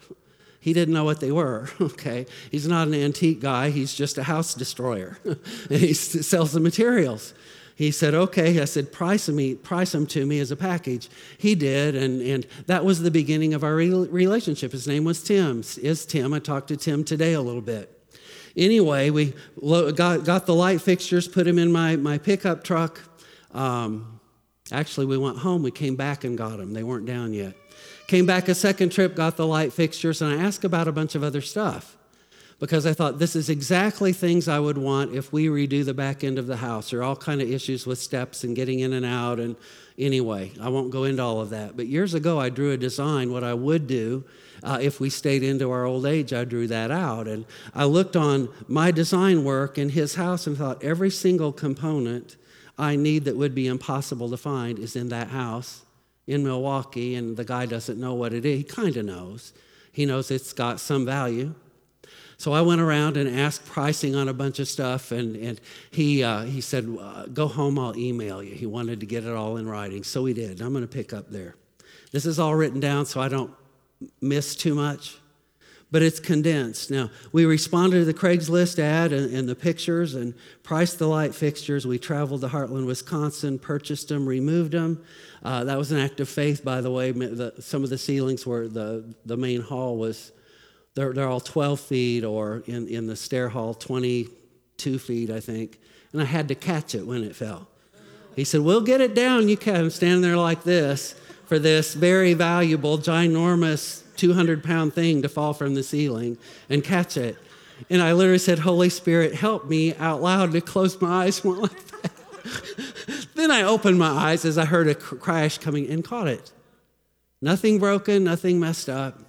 He didn't know what they were, okay? He's not an antique guy, he's just a house destroyer. And he sells the materials. He said, okay. I said, price them, price them to me as a package. He did, and, and that was the beginning of our relationship. His name was Tim. Is Tim. I talked to Tim today a little bit. Anyway, we got, got the light fixtures, put them in my, my pickup truck. Um, Actually, we went home, we came back and got them. They weren't down yet. Came back a second trip, got the light fixtures, and I asked about a bunch of other stuff because I thought this is exactly things I would want if we redo the back end of the house. There are all kind of issues with steps and getting in and out. And anyway, I won't go into all of that. But years ago, I drew a design what I would do uh, if we stayed into our old age. I drew that out, and I looked on my design work in his house and thought every single component I need that would be impossible to find is in that house in Milwaukee, and the guy doesn't know what it is. He kind of knows. He knows it's got some value. So I went around and asked pricing on a bunch of stuff, and, and he, uh, he said, Go home, I'll email you. He wanted to get it all in writing, so he did. I'm going to pick up there. This is all written down so I don't miss too much but it's condensed. Now, we responded to the Craigslist ad and, and, the pictures and priced the light fixtures. We traveled to Hartland, Wisconsin, purchased them, removed them. Uh, that was an act of faith, by the way. The, some of the ceilings were the, the main hall was, they're, they're all 12 feet, or in, in the stair hall, 22 feet, I think. And I had to catch it when it fell. He said, We'll get it down. You can. I'm standing there like this for this very valuable, ginormous 200 pound thing to fall from the ceiling and catch it. And I literally said, Holy Spirit, help me out loud to close my eyes more like that. then I opened my eyes as I heard a crash coming and caught it. Nothing broken, nothing messed up.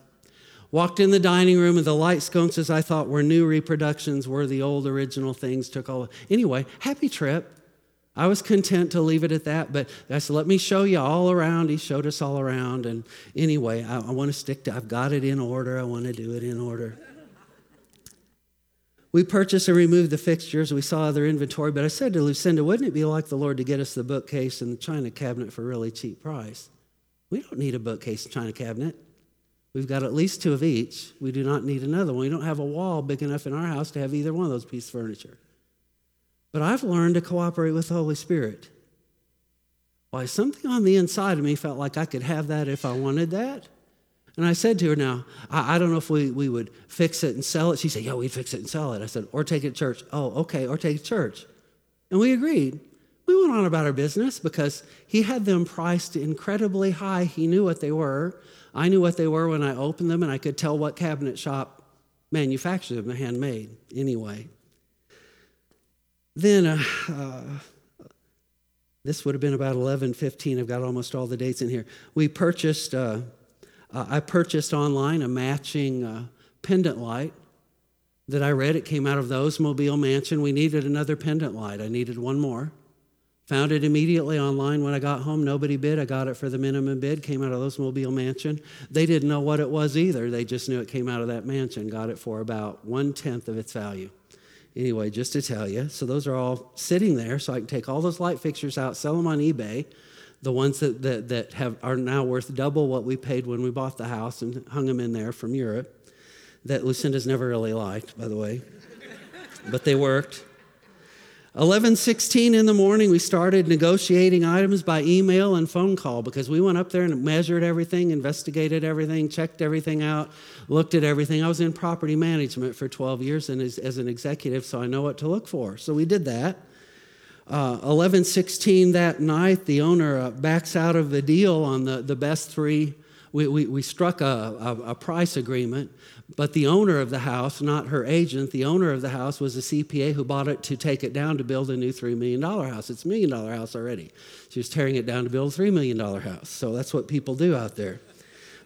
Walked in the dining room and the light sconces I thought were new reproductions were the old original things. Took all. Anyway, happy trip. I was content to leave it at that, but I said, let me show you all around. He showed us all around. And anyway, I, I want to stick to, I've got it in order. I want to do it in order. We purchased and removed the fixtures. We saw other inventory, but I said to Lucinda, wouldn't it be like the Lord to get us the bookcase and the china cabinet for a really cheap price? We don't need a bookcase and china cabinet. We've got at least two of each. We do not need another one. We don't have a wall big enough in our house to have either one of those pieces of furniture. But I've learned to cooperate with the Holy Spirit. Why, something on the inside of me felt like I could have that if I wanted that. And I said to her, Now, I, I, don't know if we, we would fix it and sell it. She said, Yeah, we'd fix it and sell it. I said, Or take it to church. Oh, okay, or take it to church. And we agreed. We went on about our business because he had them priced incredibly high. He knew what they were. I knew what they were when I opened them, and I could tell what cabinet shop manufactured them, handmade anyway. Then, uh, uh, this would have been about 11, 15. I've got almost all the dates in here. We purchased, uh, uh I purchased online a matching uh, pendant light that I read. It came out of the Oldsmobile Mansion. We needed another pendant light. I needed one more. Found it immediately online when I got home. Nobody bid. I got it for the minimum bid. Came out of Oldsmobile Mansion. They didn't know what it was either. They just knew it came out of that mansion. Got it for about one tenth of its value. Anyway, just to tell you, so those are all sitting there, so I can take all those light fixtures out, sell them on eBay, the ones that, that, that have, are now worth double what we paid when we bought the house and hung them in there from Europe, that Lucinda's never really liked, by the way, but they worked. 11:16 in the morning we started negotiating items by email and phone call because we went up there and measured everything, investigated everything, checked everything out, looked at everything. I was in property management for 12 years and as, as an executive, so I know what to look for. So we did that. 11:16 uh, that night, the owner uh, backs out of the deal on the, the best three. We, we, we struck a, a, a price agreement but the owner of the house, not her agent, the owner of the house was a CPA who bought it to take it down to build a new $3 million house. It's a million dollar house already. She was tearing it down to build a $3 million house. So that's what people do out there.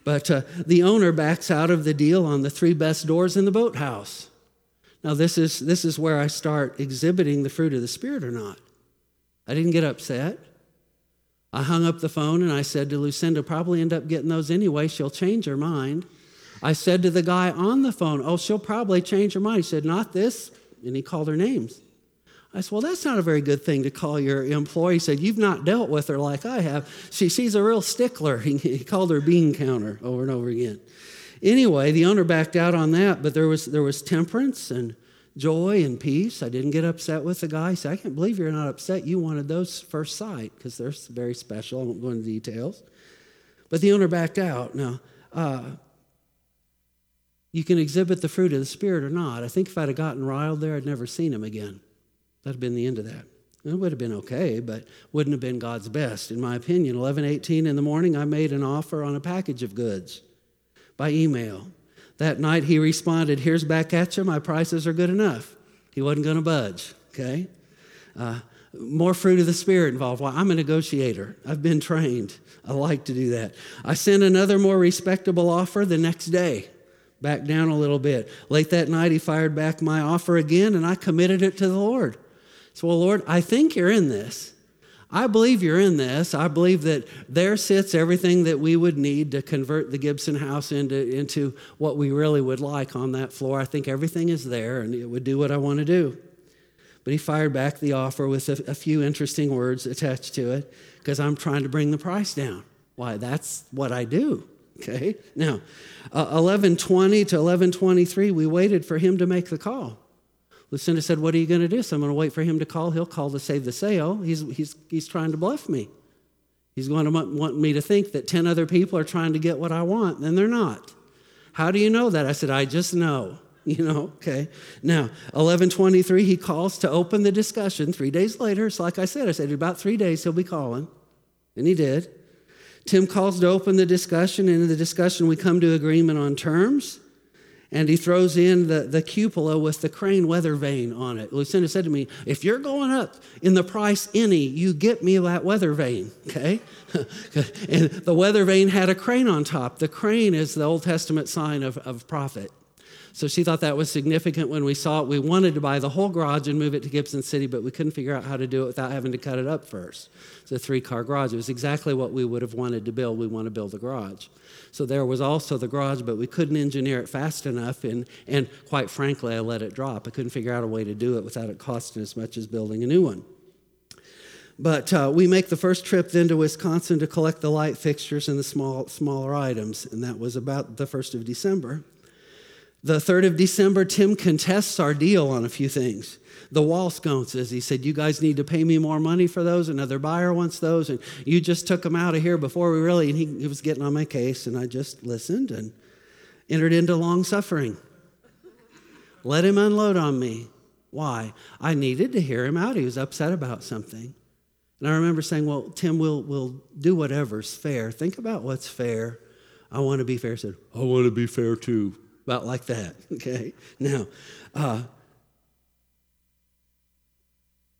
But uh, the owner backs out of the deal on the three best doors in the boathouse. Now, this is, this is where I start exhibiting the fruit of the Spirit or not. I didn't get upset. I hung up the phone and I said to Lucinda, probably end up getting those anyway. She'll change her mind. I said to the guy on the phone, Oh, she'll probably change her mind. He said, Not this. And he called her names. I said, Well, that's not a very good thing to call your employee. He said, You've not dealt with her like I have. She, she's a real stickler. He, he called her bean counter over and over again. Anyway, the owner backed out on that, but there was, there was temperance and joy and peace. I didn't get upset with the guy. He said, I can't believe you're not upset. You wanted those first sight because they're very special. I won't go into details. But the owner backed out. Now, uh, you can exhibit the fruit of the Spirit or not. I think if I'd have gotten riled there, I'd never seen him again. That'd have been the end of that. It would have been okay, but wouldn't have been God's best, in my opinion. 11:18 in the morning, I made an offer on a package of goods by email. That night, he responded, "Here's back at you. My prices are good enough." He wasn't going to budge. Okay. Uh, more fruit of the Spirit involved. Well, I'm a negotiator. I've been trained. I like to do that. I sent another more respectable offer the next day back down a little bit. Late that night, he fired back my offer again, and I committed it to the Lord. So, well, Lord, I think you're in this. I believe you're in this. I believe that there sits everything that we would need to convert the Gibson house into, into what we really would like on that floor. I think everything is there and it would do what I want to do. But he fired back the offer with a, a few interesting words attached to it because I'm trying to bring the price down. Why, that's what I do. Okay? Now, uh, 1120 to 1123, we waited for him to make the call. Lucinda said, What are you going to do? So I'm going to wait for him to call. He'll call to save the sale. He's, he's, he's trying to bluff me. He's going to want me to think that 10 other people are trying to get what I want, and they're not. How do you know that? I said, I just know. You know, okay. Now, 1123, he calls to open the discussion. Three days later, it's like I said, I said, about three days he'll be calling. And he did. Tim calls to open the discussion, and in the discussion, we come to agreement on terms. And he throws in the, the cupola with the crane weather vane on it. Lucinda said to me, If you're going up in the price any, you get me that weather vane, okay? and the weather vane had a crane on top. The crane is the Old Testament sign of, of profit. So she thought that was significant when we saw it. We wanted to buy the whole garage and move it to Gibson City, but we couldn't figure out how to do it without having to cut it up first. It's a three car garage. It was exactly what we would have wanted to build. We want to build a garage. So there was also the garage, but we couldn't engineer it fast enough. And, and quite frankly, I let it drop. I couldn't figure out a way to do it without it costing as much as building a new one. But uh, we make the first trip then to Wisconsin to collect the light fixtures and the small, smaller items, and that was about the 1st of December. The 3rd of December, Tim contests our deal on a few things. The wall sconces, he said, You guys need to pay me more money for those. Another buyer wants those. And you just took them out of here before we really. And he, he was getting on my case. And I just listened and entered into long suffering. Let him unload on me. Why? I needed to hear him out. He was upset about something. And I remember saying, Well, Tim, we'll, we'll do whatever's fair. Think about what's fair. I want to be fair. He said, I want to be fair too about like that. Okay? Now, uh,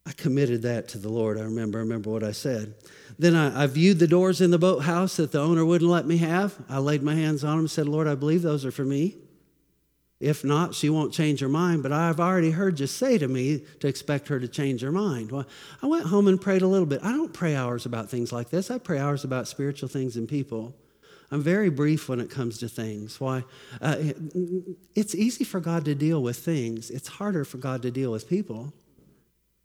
I committed that to the Lord. I remember, I remember what I said. Then I, I, viewed the doors in the boathouse that the owner wouldn't let me have. I laid my hands on them and said, Lord, I believe those are for me. If not, she won't change her mind. But I've already heard you say to me to expect her to change her mind. Well, I went home and prayed a little bit. I don't pray hours about things like this. I pray hours about spiritual things and people. I'm very brief when it comes to things. Why? Uh, it's easy for God to deal with things, it's harder for God to deal with people.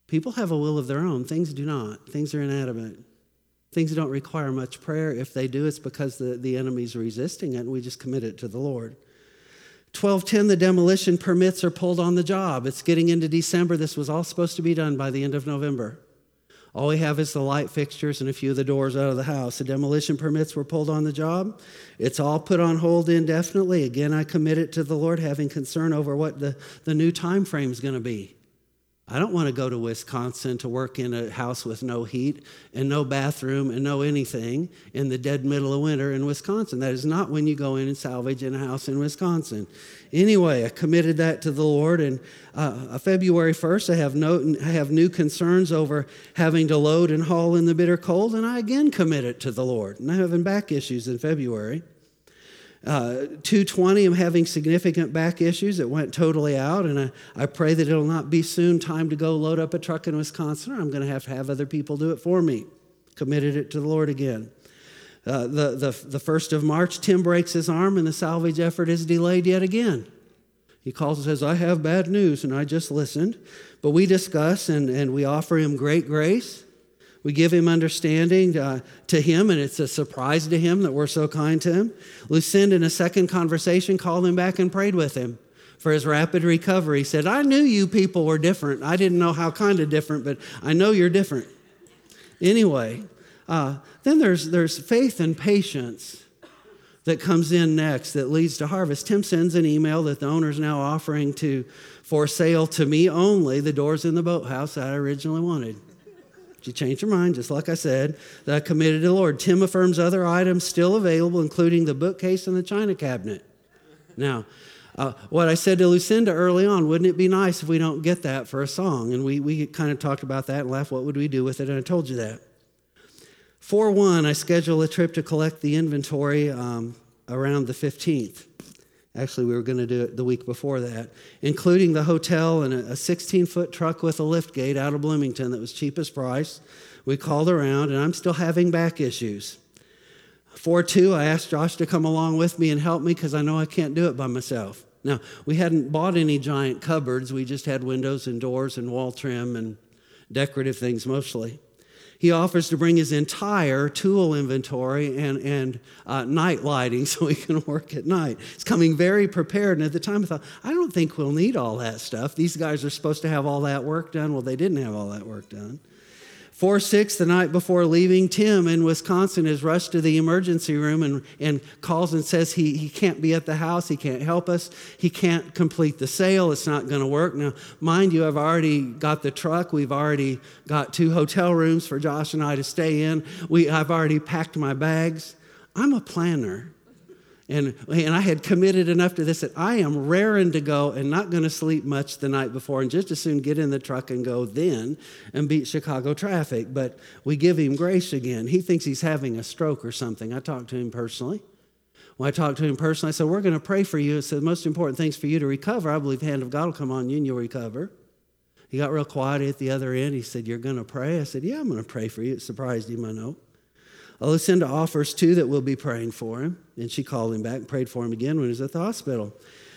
People have a will of their own, things do not. Things are inanimate. Things don't require much prayer. If they do, it's because the, the enemy's resisting it, and we just commit it to the Lord. 1210, the demolition permits are pulled on the job. It's getting into December. This was all supposed to be done by the end of November. All we have is the light fixtures and a few of the doors out of the house. The demolition permits were pulled on the job. It's all put on hold indefinitely. Again, I commit it to the Lord, having concern over what the, the new time frame is going to be. I don't want to go to Wisconsin to work in a house with no heat and no bathroom and no anything in the dead middle of winter in Wisconsin. That is not when you go in and salvage in a house in Wisconsin. Anyway, I committed that to the Lord, and uh, February 1st, I have, no, I have new concerns over having to load and haul in the bitter cold, and I again commit it to the Lord. And I'm having back issues in February. Uh, 220, I'm having significant back issues. It went totally out, and I, I pray that it'll not be soon time to go load up a truck in Wisconsin, or I'm going to have to have other people do it for me. Committed it to the Lord again. Uh, the, the, the 1st of March, Tim breaks his arm, and the salvage effort is delayed yet again. He calls and says, I have bad news, and I just listened. But we discuss and, and we offer him great grace. We give him understanding uh, to him, and it's a surprise to him that we're so kind to him. Lucinda, in a second conversation, called him back and prayed with him for his rapid recovery. He said, I knew you people were different. I didn't know how kind of different, but I know you're different. Anyway, uh, then there's, there's faith and patience that comes in next that leads to harvest. Tim sends an email that the owner's now offering to for sale to me only the doors in the boathouse that I originally wanted. She changed her mind, just like I said, that I committed to the Lord. Tim affirms other items still available, including the bookcase and the china cabinet. Now, uh, what I said to Lucinda early on, wouldn't it be nice if we don't get that for a song? And we, we kind of talked about that and laughed, what would we do with it? And I told you that. 4 1, I schedule a trip to collect the inventory um, around the 15th. Actually, we were going to do it the week before that, including the hotel and a 16 foot truck with a lift gate out of Bloomington that was cheapest price. We called around, and I'm still having back issues. 4 2, I asked Josh to come along with me and help me because I know I can't do it by myself. Now, we hadn't bought any giant cupboards, we just had windows and doors and wall trim and decorative things mostly he offers to bring his entire tool inventory and, and uh, night lighting so he can work at night. He's coming very prepared. And at the time, I thought, I don't think we'll need all that stuff. These guys are supposed to have all that work done. Well, they didn't have all that work done. 4 6, the night before leaving, Tim in Wisconsin is rushed to the emergency room and, and calls and says he, he can't be at the house. He can't help us. He can't complete the sale. It's not going to work. Now, mind you, I've already got the truck. We've already got two hotel rooms for Josh and I to stay in. We, I've already packed my bags. I'm a planner. And, and I had committed enough to this that I am raring to go and not going to sleep much the night before and just as soon get in the truck and go then and beat Chicago traffic. But we give him grace again. He thinks he's having a stroke or something. I talked to him personally. When I talked to him personally, I said, We're going to pray for you. It said, The most important thing's for you to recover. I believe the hand of God will come on you and you'll recover. He got real quiet at the other end. He said, You're going to pray? I said, Yeah, I'm going to pray for you. It surprised him, I know. Oh, Lucinda offers too that we'll be praying for him. And she called him back and prayed for him again when he was at the hospital.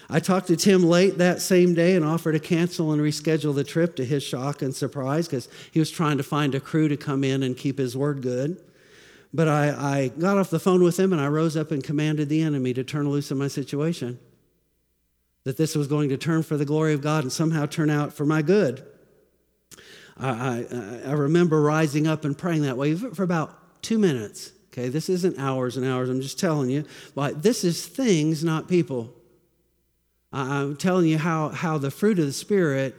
I talked to Tim late that same day and offered to cancel and reschedule the trip to his shock and surprise because he was trying to find a crew to come in and keep his word good. But I, I got off the phone with him and I rose up and commanded the enemy to turn loose in my situation. That this was going to turn for the glory of God and somehow turn out for my good. I, I, I remember rising up and praying that way for about two minutes. Okay, this isn't hours and hours. I'm just telling you. But this is things, not people. I'm telling you how, how the fruit of the Spirit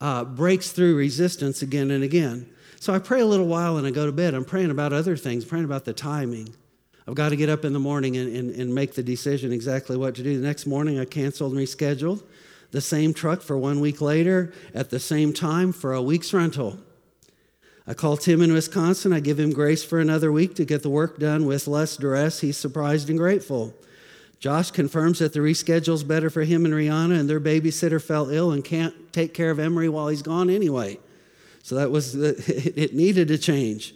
uh, breaks through resistance again and again. So I pray a little while and I go to bed. I'm praying about other things, praying about the timing. I've got to get up in the morning and, and, and make the decision exactly what to do. The next morning, I canceled and rescheduled the same truck for one week later at the same time for a week's rental. I call Tim in Wisconsin. I give him grace for another week to get the work done with less duress. He's surprised and grateful. Josh confirms that the reschedule is better for him and Rihanna, and their babysitter fell ill and can't take care of Emery while he's gone anyway. So that was the, it needed to change.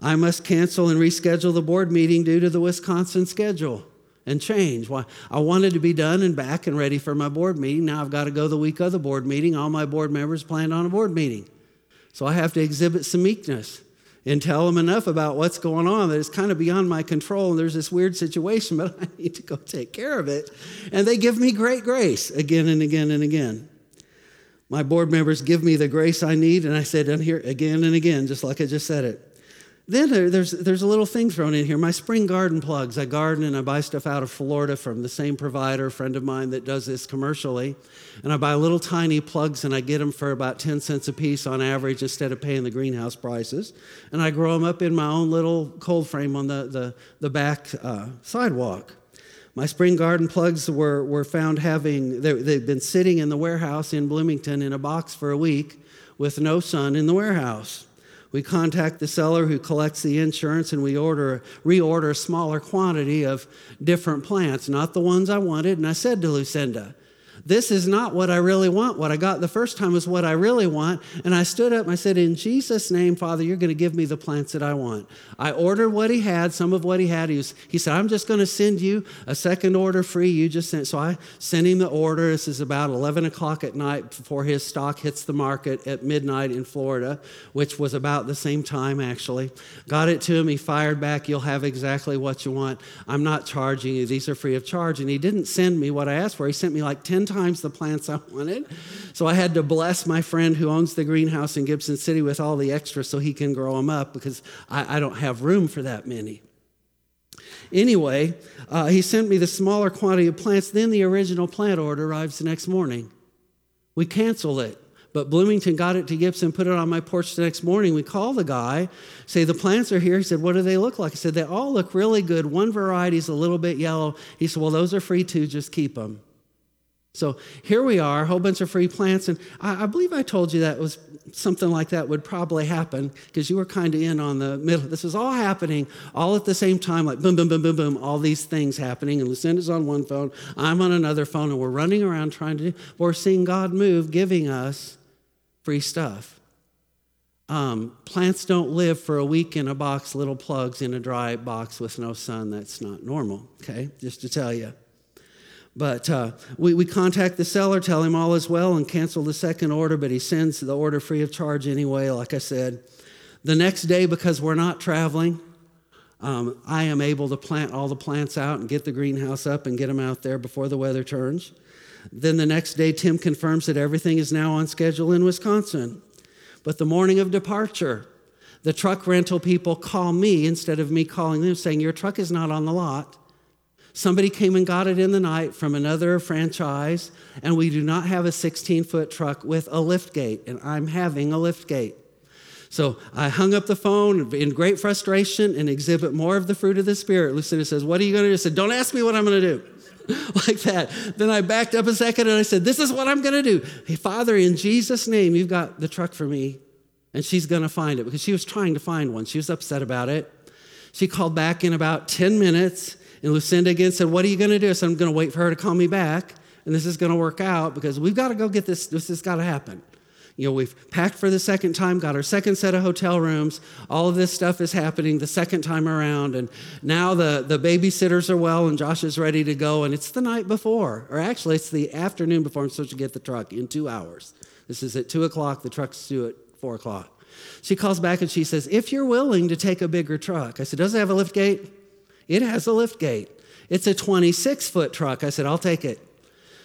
I must cancel and reschedule the board meeting due to the Wisconsin schedule and change. Why I wanted to be done and back and ready for my board meeting. Now I've got to go the week of the board meeting. All my board members planned on a board meeting. So I have to exhibit some meekness and tell them enough about what's going on that it's kind of beyond my control and there's this weird situation, but I need to go take care of it. And they give me great grace again and again and again. My board members give me the grace I need, and I said, I'm here again and again, just like I just said it. Then there, there's, there's a little thing thrown in here. My spring garden plugs. I garden and I buy stuff out of Florida from the same provider, friend of mine that does this commercially. And I buy little tiny plugs and I get them for about 10 cents a piece on average instead of paying the greenhouse prices. And I grow them up in my own little cold frame on the, the, the back uh, sidewalk. My spring garden plugs were, were found having, they've been sitting in the warehouse in Bloomington in a box for a week with no sun in the warehouse. We contact the seller who collects the insurance and we order reorder a smaller quantity of different plants, not the ones I wanted. And I said to Lucinda, this is not what I really want. What I got the first time is what I really want. And I stood up and I said, In Jesus' name, Father, you're going to give me the plants that I want. I ordered what he had, some of what he had. He, was, he said, I'm just going to send you a second order free. You just sent. So I sent him the order. This is about 11 o'clock at night before his stock hits the market at midnight in Florida, which was about the same time, actually. Got it to him. He fired back, You'll have exactly what you want. I'm not charging you. These are free of charge. And he didn't send me what I asked for. He sent me like 10 times times the plants I wanted. So I had to bless my friend who owns the greenhouse in Gibson City with all the extra so he can grow them up because I, I don't have room for that many. Anyway, uh, he sent me the smaller quantity of plants. Then the original plant order arrives the next morning. We cancel it. But Bloomington got it to Gibson, put it on my porch the next morning. We call the guy, say, The plants are here. He said, What do they look like? I said, They all look really good. One variety is a little bit yellow. He said, Well, those are free too. Just keep them. So here we are, a whole bunch of free plants. And I, I believe I told you that was something like that would probably happen because you were kind of in on the middle. This is all happening all at the same time, like boom, boom, boom, boom, boom, all these things happening. And Lucinda's on one phone, I'm on another phone, and we're running around trying to, we're seeing God move, giving us free stuff. Um, plants don't live for a week in a box, little plugs in a dry box with no sun. That's not normal, okay? Just to tell you. But uh, we, we contact the seller, tell him all is well, and cancel the second order, but he sends the order free of charge anyway, like I said. The next day, because we're not traveling, um, I am able to plant all the plants out and get the greenhouse up and get them out there before the weather turns. Then the next day, Tim confirms that everything is now on schedule in Wisconsin. But the morning of departure, the truck rental people call me instead of me calling them, saying, Your truck is not on the lot. Somebody came and got it in the night from another franchise, and we do not have a 16 foot truck with a lift gate, and I'm having a lift gate. So I hung up the phone in great frustration and exhibit more of the fruit of the Spirit. Lucinda says, What are you going to do? I said, Don't ask me what I'm going to do. like that. Then I backed up a second and I said, This is what I'm going to do. Hey, Father, in Jesus' name, you've got the truck for me. And she's going to find it because she was trying to find one. She was upset about it. She called back in about 10 minutes and Lucinda again said, What are you going to do? I said, I'm going to wait for her to call me back, and this is going to work out because we've got to go get this. This has got to happen. You know, we've packed for the second time, got our second set of hotel rooms. All of this stuff is happening the second time around. And now the, the babysitters are well, and Josh is ready to go. And it's the night before, or actually, it's the afternoon before I'm supposed to get the truck in two hours. This is at two o'clock. The truck's due at four o'clock. She calls back and she says, If you're willing to take a bigger truck, I said, Does it have a lift gate? It has a lift gate. It's a 26 foot truck. I said, I'll take it.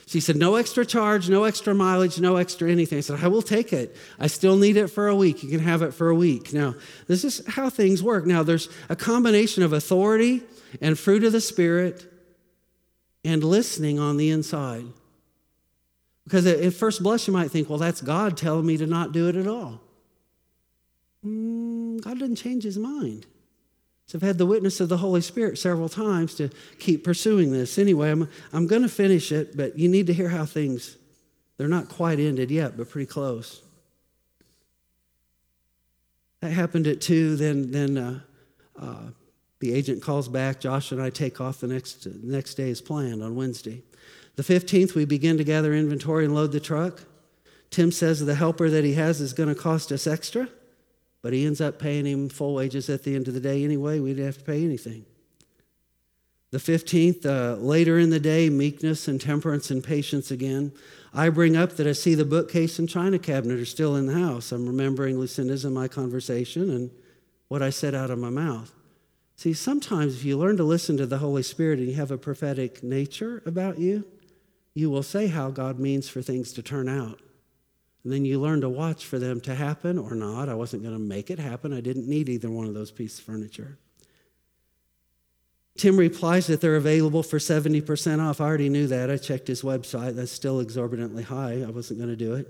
She said, No extra charge, no extra mileage, no extra anything. I said, I will take it. I still need it for a week. You can have it for a week. Now, this is how things work. Now, there's a combination of authority and fruit of the Spirit and listening on the inside. Because at first blush, you might think, well, that's God telling me to not do it at all. Mm, God doesn't change his mind. So I've had the witness of the Holy Spirit several times to keep pursuing this. Anyway, I'm, I'm going to finish it, but you need to hear how things, they're not quite ended yet, but pretty close. That happened at 2. Then, then uh, uh, the agent calls back. Josh and I take off the next, next day as planned on Wednesday. The 15th, we begin to gather inventory and load the truck. Tim says the helper that he has is going to cost us extra but he ends up paying him full wages at the end of the day anyway. We didn't have to pay anything. The 15th, uh, later in the day, meekness and temperance and patience again. I bring up that I see the bookcase and china cabinet are still in the house. I'm remembering Lucinda's and my conversation and what I said out of my mouth. See, sometimes if you learn to listen to the Holy Spirit and you have a prophetic nature about you, you will say how God means for things to turn out. And then you learn to watch for them to happen or not. I wasn't going to make it happen. I didn't need either one of those pieces of furniture. Tim replies that they're available for 70% off. I already knew that. I checked his website. That's still exorbitantly high. I wasn't going to do it.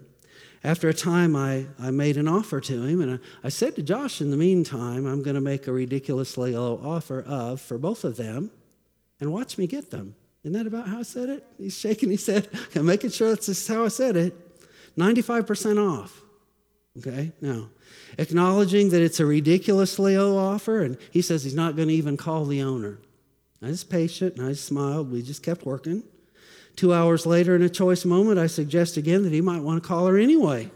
After a time, I, I made an offer to him, and I, I said to Josh, in the meantime, I'm going to make a ridiculously low offer of for both of them, and watch me get them. Isn't that about how I said it? He's shaking his head, I'm making sure that's just how I said it. 95% off. Okay, now, acknowledging that it's a ridiculously low offer, and he says he's not going to even call the owner. I was patient and I smiled. We just kept working. Two hours later, in a choice moment, I suggest again that he might want to call her anyway.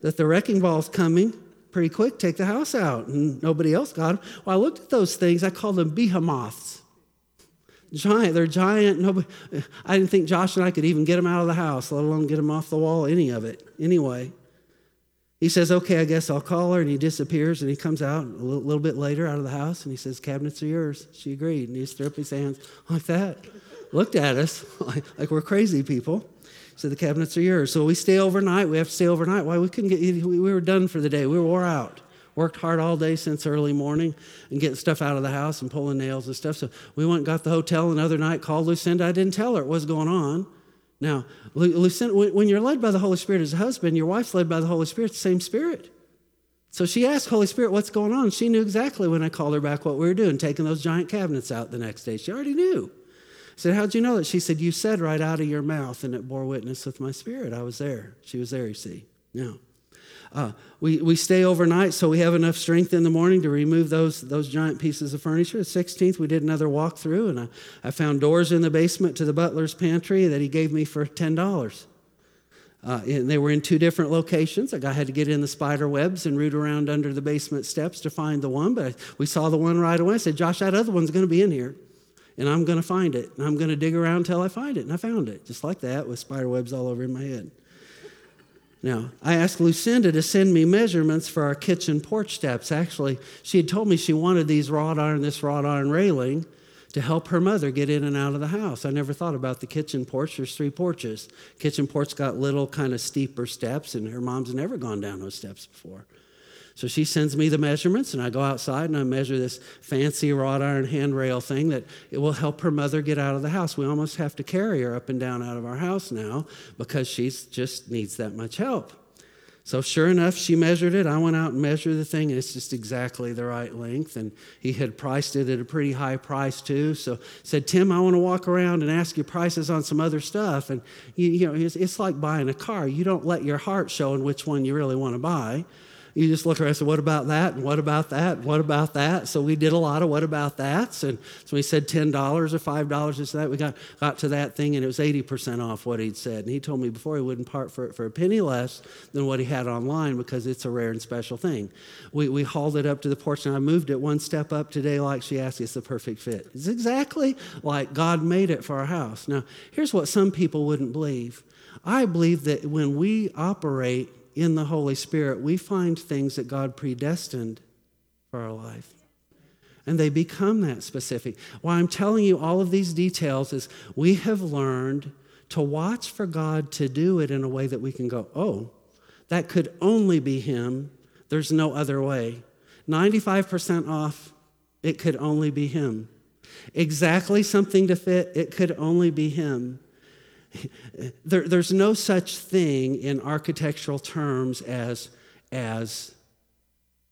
That the wrecking ball's coming pretty quick, take the house out. And nobody else got them. Well, I looked at those things, I called them behemoths. Giant, they're giant. Nobody, I didn't think Josh and I could even get them out of the house, let alone get them off the wall, any of it. Anyway, he says, Okay, I guess I'll call her. And he disappears and he comes out a little, little bit later out of the house and he says, Cabinets are yours. She agreed. And he threw up his hands like that, looked at us like, like we're crazy people. Said, The cabinets are yours. So we stay overnight. We have to stay overnight. Why? We couldn't get, we were done for the day. We were wore out. Worked hard all day since early morning and getting stuff out of the house and pulling nails and stuff. So we went and got the hotel another night, called Lucinda. I didn't tell her what was going on. Now, Lucinda, when you're led by the Holy Spirit as a husband, your wife's led by the Holy Spirit, the same Spirit. So she asked Holy Spirit, what's going on? She knew exactly when I called her back what we were doing, taking those giant cabinets out the next day. She already knew. I said, How'd you know that? She said, You said right out of your mouth, and it bore witness with my spirit. I was there. She was there, you see. Now, uh, we, we stay overnight so we have enough strength in the morning to remove those, those giant pieces of furniture. The 16th, we did another walkthrough, and I, I found doors in the basement to the butler's pantry that he gave me for $10. Uh, and they were in two different locations. I had to get in the spider webs and root around under the basement steps to find the one, but we saw the one right away. I said, Josh, that other one's going to be in here, and I'm going to find it. And I'm going to dig around until I find it. And I found it, just like that, with spider webs all over in my head. Now, I asked Lucinda to send me measurements for our kitchen porch steps. Actually, she had told me she wanted these wrought iron, this wrought iron railing to help her mother get in and out of the house. I never thought about the kitchen porch. There's three porches. Kitchen porch got little kind of steeper steps, and her mom's never gone down those steps before. So she sends me the measurements, and I go outside and I measure this fancy wrought iron handrail thing that it will help her mother get out of the house. We almost have to carry her up and down out of our house now because she just needs that much help. So sure enough, she measured it. I went out and measured the thing, and it's just exactly the right length. And he had priced it at a pretty high price too. So said, Tim, I want to walk around and ask you prices on some other stuff. And you, you know, it's, it's like buying a car. You don't let your heart show in which one you really want to buy. You just look around and say, What about that? And what about that? And what about that? So we did a lot of what about that's. And so we said $10 or $5 or so that. We got, got to that thing and it was 80% off what he'd said. And he told me before he wouldn't part for, it for a penny less than what he had online because it's a rare and special thing. We, we hauled it up to the porch and I moved it one step up today like she asked. It's the perfect fit. It's exactly like God made it for our house. Now, here's what some people wouldn't believe. I believe that when we operate in the Holy Spirit, we find things that God predestined for our life. And they become that specific. Why I'm telling you all of these details is we have learned to watch for God to do it in a way that we can go, oh, that could only be Him. There's no other way. 95% off, it could only be Him. Exactly something to fit, it could only be Him. There, there's no such thing in architectural terms as, as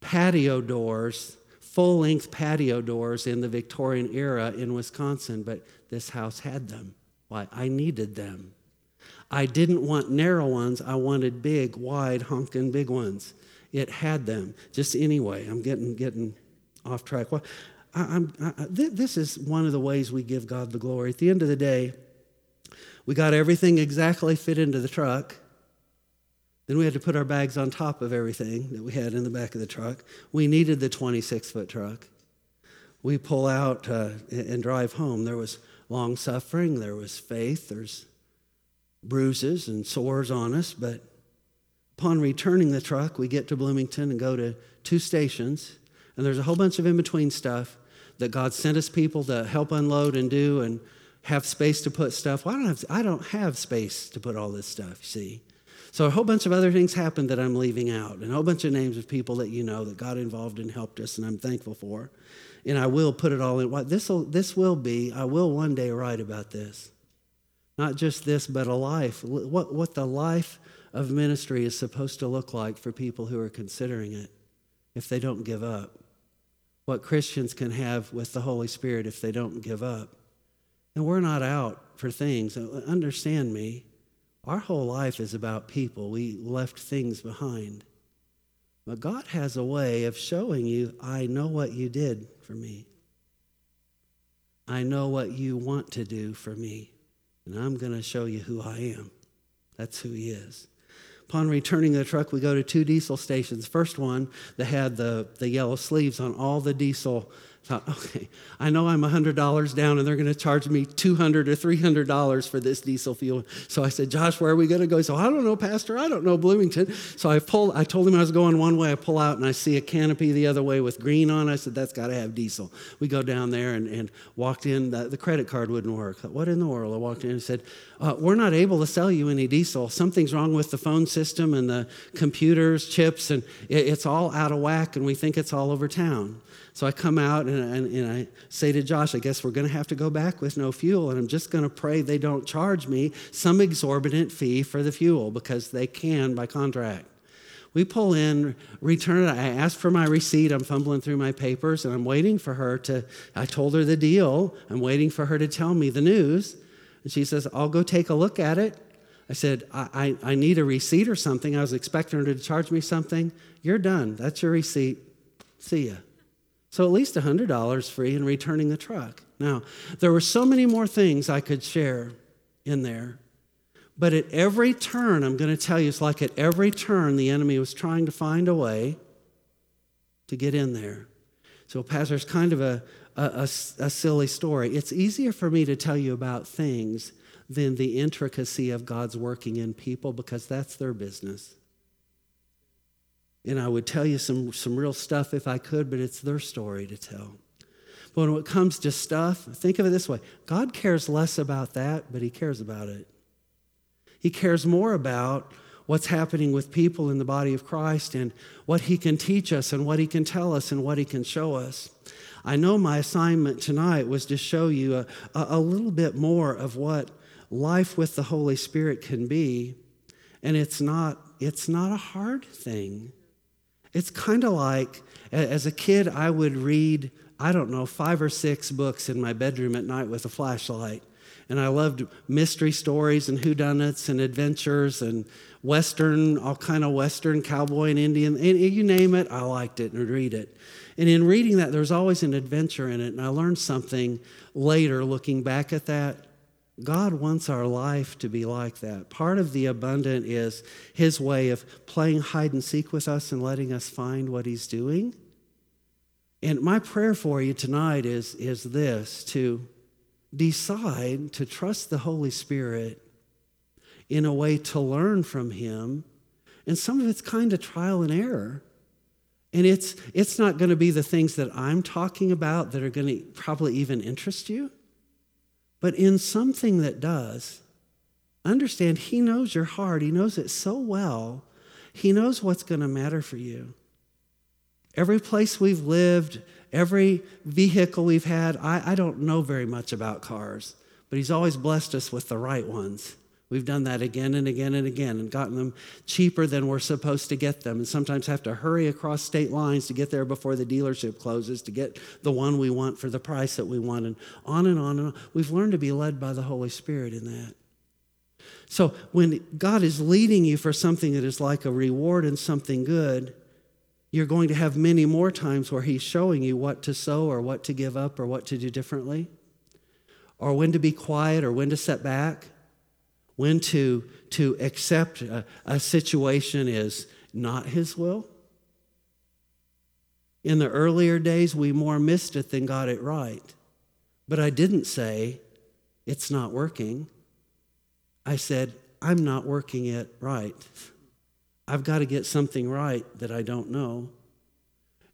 patio doors, full length patio doors in the Victorian era in Wisconsin, but this house had them. Why? I needed them. I didn't want narrow ones, I wanted big, wide, honking big ones. It had them. Just anyway, I'm getting, getting off track. Well, I, I, this is one of the ways we give God the glory. At the end of the day, we got everything exactly fit into the truck. Then we had to put our bags on top of everything that we had in the back of the truck. We needed the 26 foot truck. We pull out uh, and drive home. There was long suffering, there was faith, there's bruises and sores on us. But upon returning the truck, we get to Bloomington and go to two stations. And there's a whole bunch of in between stuff that God sent us people to help unload and do. And have space to put stuff. Well, I don't have, I don't have space to put all this stuff, you see? So a whole bunch of other things happened that I'm leaving out, and a whole bunch of names of people that you know that got involved and helped us, and I'm thankful for. And I will put it all in. What this will this will be. I will one day write about this, not just this, but a life. What what the life of ministry is supposed to look like for people who are considering it, if they don't give up. What Christians can have with the Holy Spirit if they don't give up. And we're not out for things. Uh, understand me. Our whole life is about people. We left things behind. But God has a way of showing you, I know what you did for me. I know what you want to do for me. And I'm going to show you who I am. That's who He is. Upon returning the truck, we go to two diesel stations. First one that had the, the yellow sleeves on all the diesel thought, okay, I know I'm $100 down and they're going to charge me 200 or $300 for this diesel fuel. So I said, Josh, where are we going to go? So I don't know, Pastor. I don't know Bloomington. So I pulled, I told him I was going one way. I pull out and I see a canopy the other way with green on. It. I said, that's got to have diesel. We go down there and, and walked in. The, the credit card wouldn't work. What in the world? I walked in and said, uh, we're not able to sell you any diesel. Something's wrong with the phone system and the computers, chips, and it, it's all out of whack and we think it's all over town. So I come out and, and, and I say to Josh, I guess we're going to have to go back with no fuel, and I'm just going to pray they don't charge me some exorbitant fee for the fuel because they can by contract. We pull in, return it. I ask for my receipt. I'm fumbling through my papers and I'm waiting for her to. I told her the deal. I'm waiting for her to tell me the news. And she says, I'll go take a look at it. I said, I, I, I need a receipt or something. I was expecting her to charge me something. You're done. That's your receipt. See ya. So at least $100 free in returning the truck. Now, there were so many more things I could share in there. But at every turn, I'm going to tell you, it's like at every turn, the enemy was trying to find a way to get in there. So, Pastor, it's kind of a, a, a, a silly story. It's easier for me to tell you about things than the intricacy of God's working in people because that's their business. And I would tell you some, some real stuff if I could, but it's their story to tell. But when it comes to stuff, think of it this way God cares less about that, but He cares about it. He cares more about what's happening with people in the body of Christ and what He can teach us and what He can tell us and what He can show us. I know my assignment tonight was to show you a, a, little bit more of what life with the Holy Spirit can be. And it's not, it's not a hard thing. It's kind of like as a kid, I would read, I don't know, five or six books in my bedroom at night with a flashlight. And I loved mystery stories and whodunits and adventures and Western, all kind of Western, cowboy and Indian, and you name it, I liked it and would read it. And in reading that, there's always an adventure in it. And I learned something later looking back at that. God wants our life to be like that. Part of the abundant is His way of playing hide and seek with us and letting us find what He's doing. And my prayer for you tonight is, is this to decide to trust the Holy Spirit in a way to learn from Him. And some of it's kind of trial and error. And it's, it's not going to be the things that I'm talking about that are going to probably even interest you. But in something that does, understand He knows your heart. He knows it so well. He knows what's going to matter for you. Every place we've lived, every vehicle we've had, I, I don't know very much about cars, but He's always blessed us with the right ones. We've done that again and again and again and gotten them cheaper than we're supposed to get them, and sometimes have to hurry across state lines to get there before the dealership closes to get the one we want for the price that we want, and on and on and on. We've learned to be led by the Holy Spirit in that. So when God is leading you for something that is like a reward and something good, you're going to have many more times where He's showing you what to sow or what to give up or what to do differently, or when to be quiet or when to set back when to, to accept a, a situation is not His will. In the earlier days, we more missed it than got it right. But I didn't say, it's not working. I said, I'm not working it right. I've got to get something right that I don't know.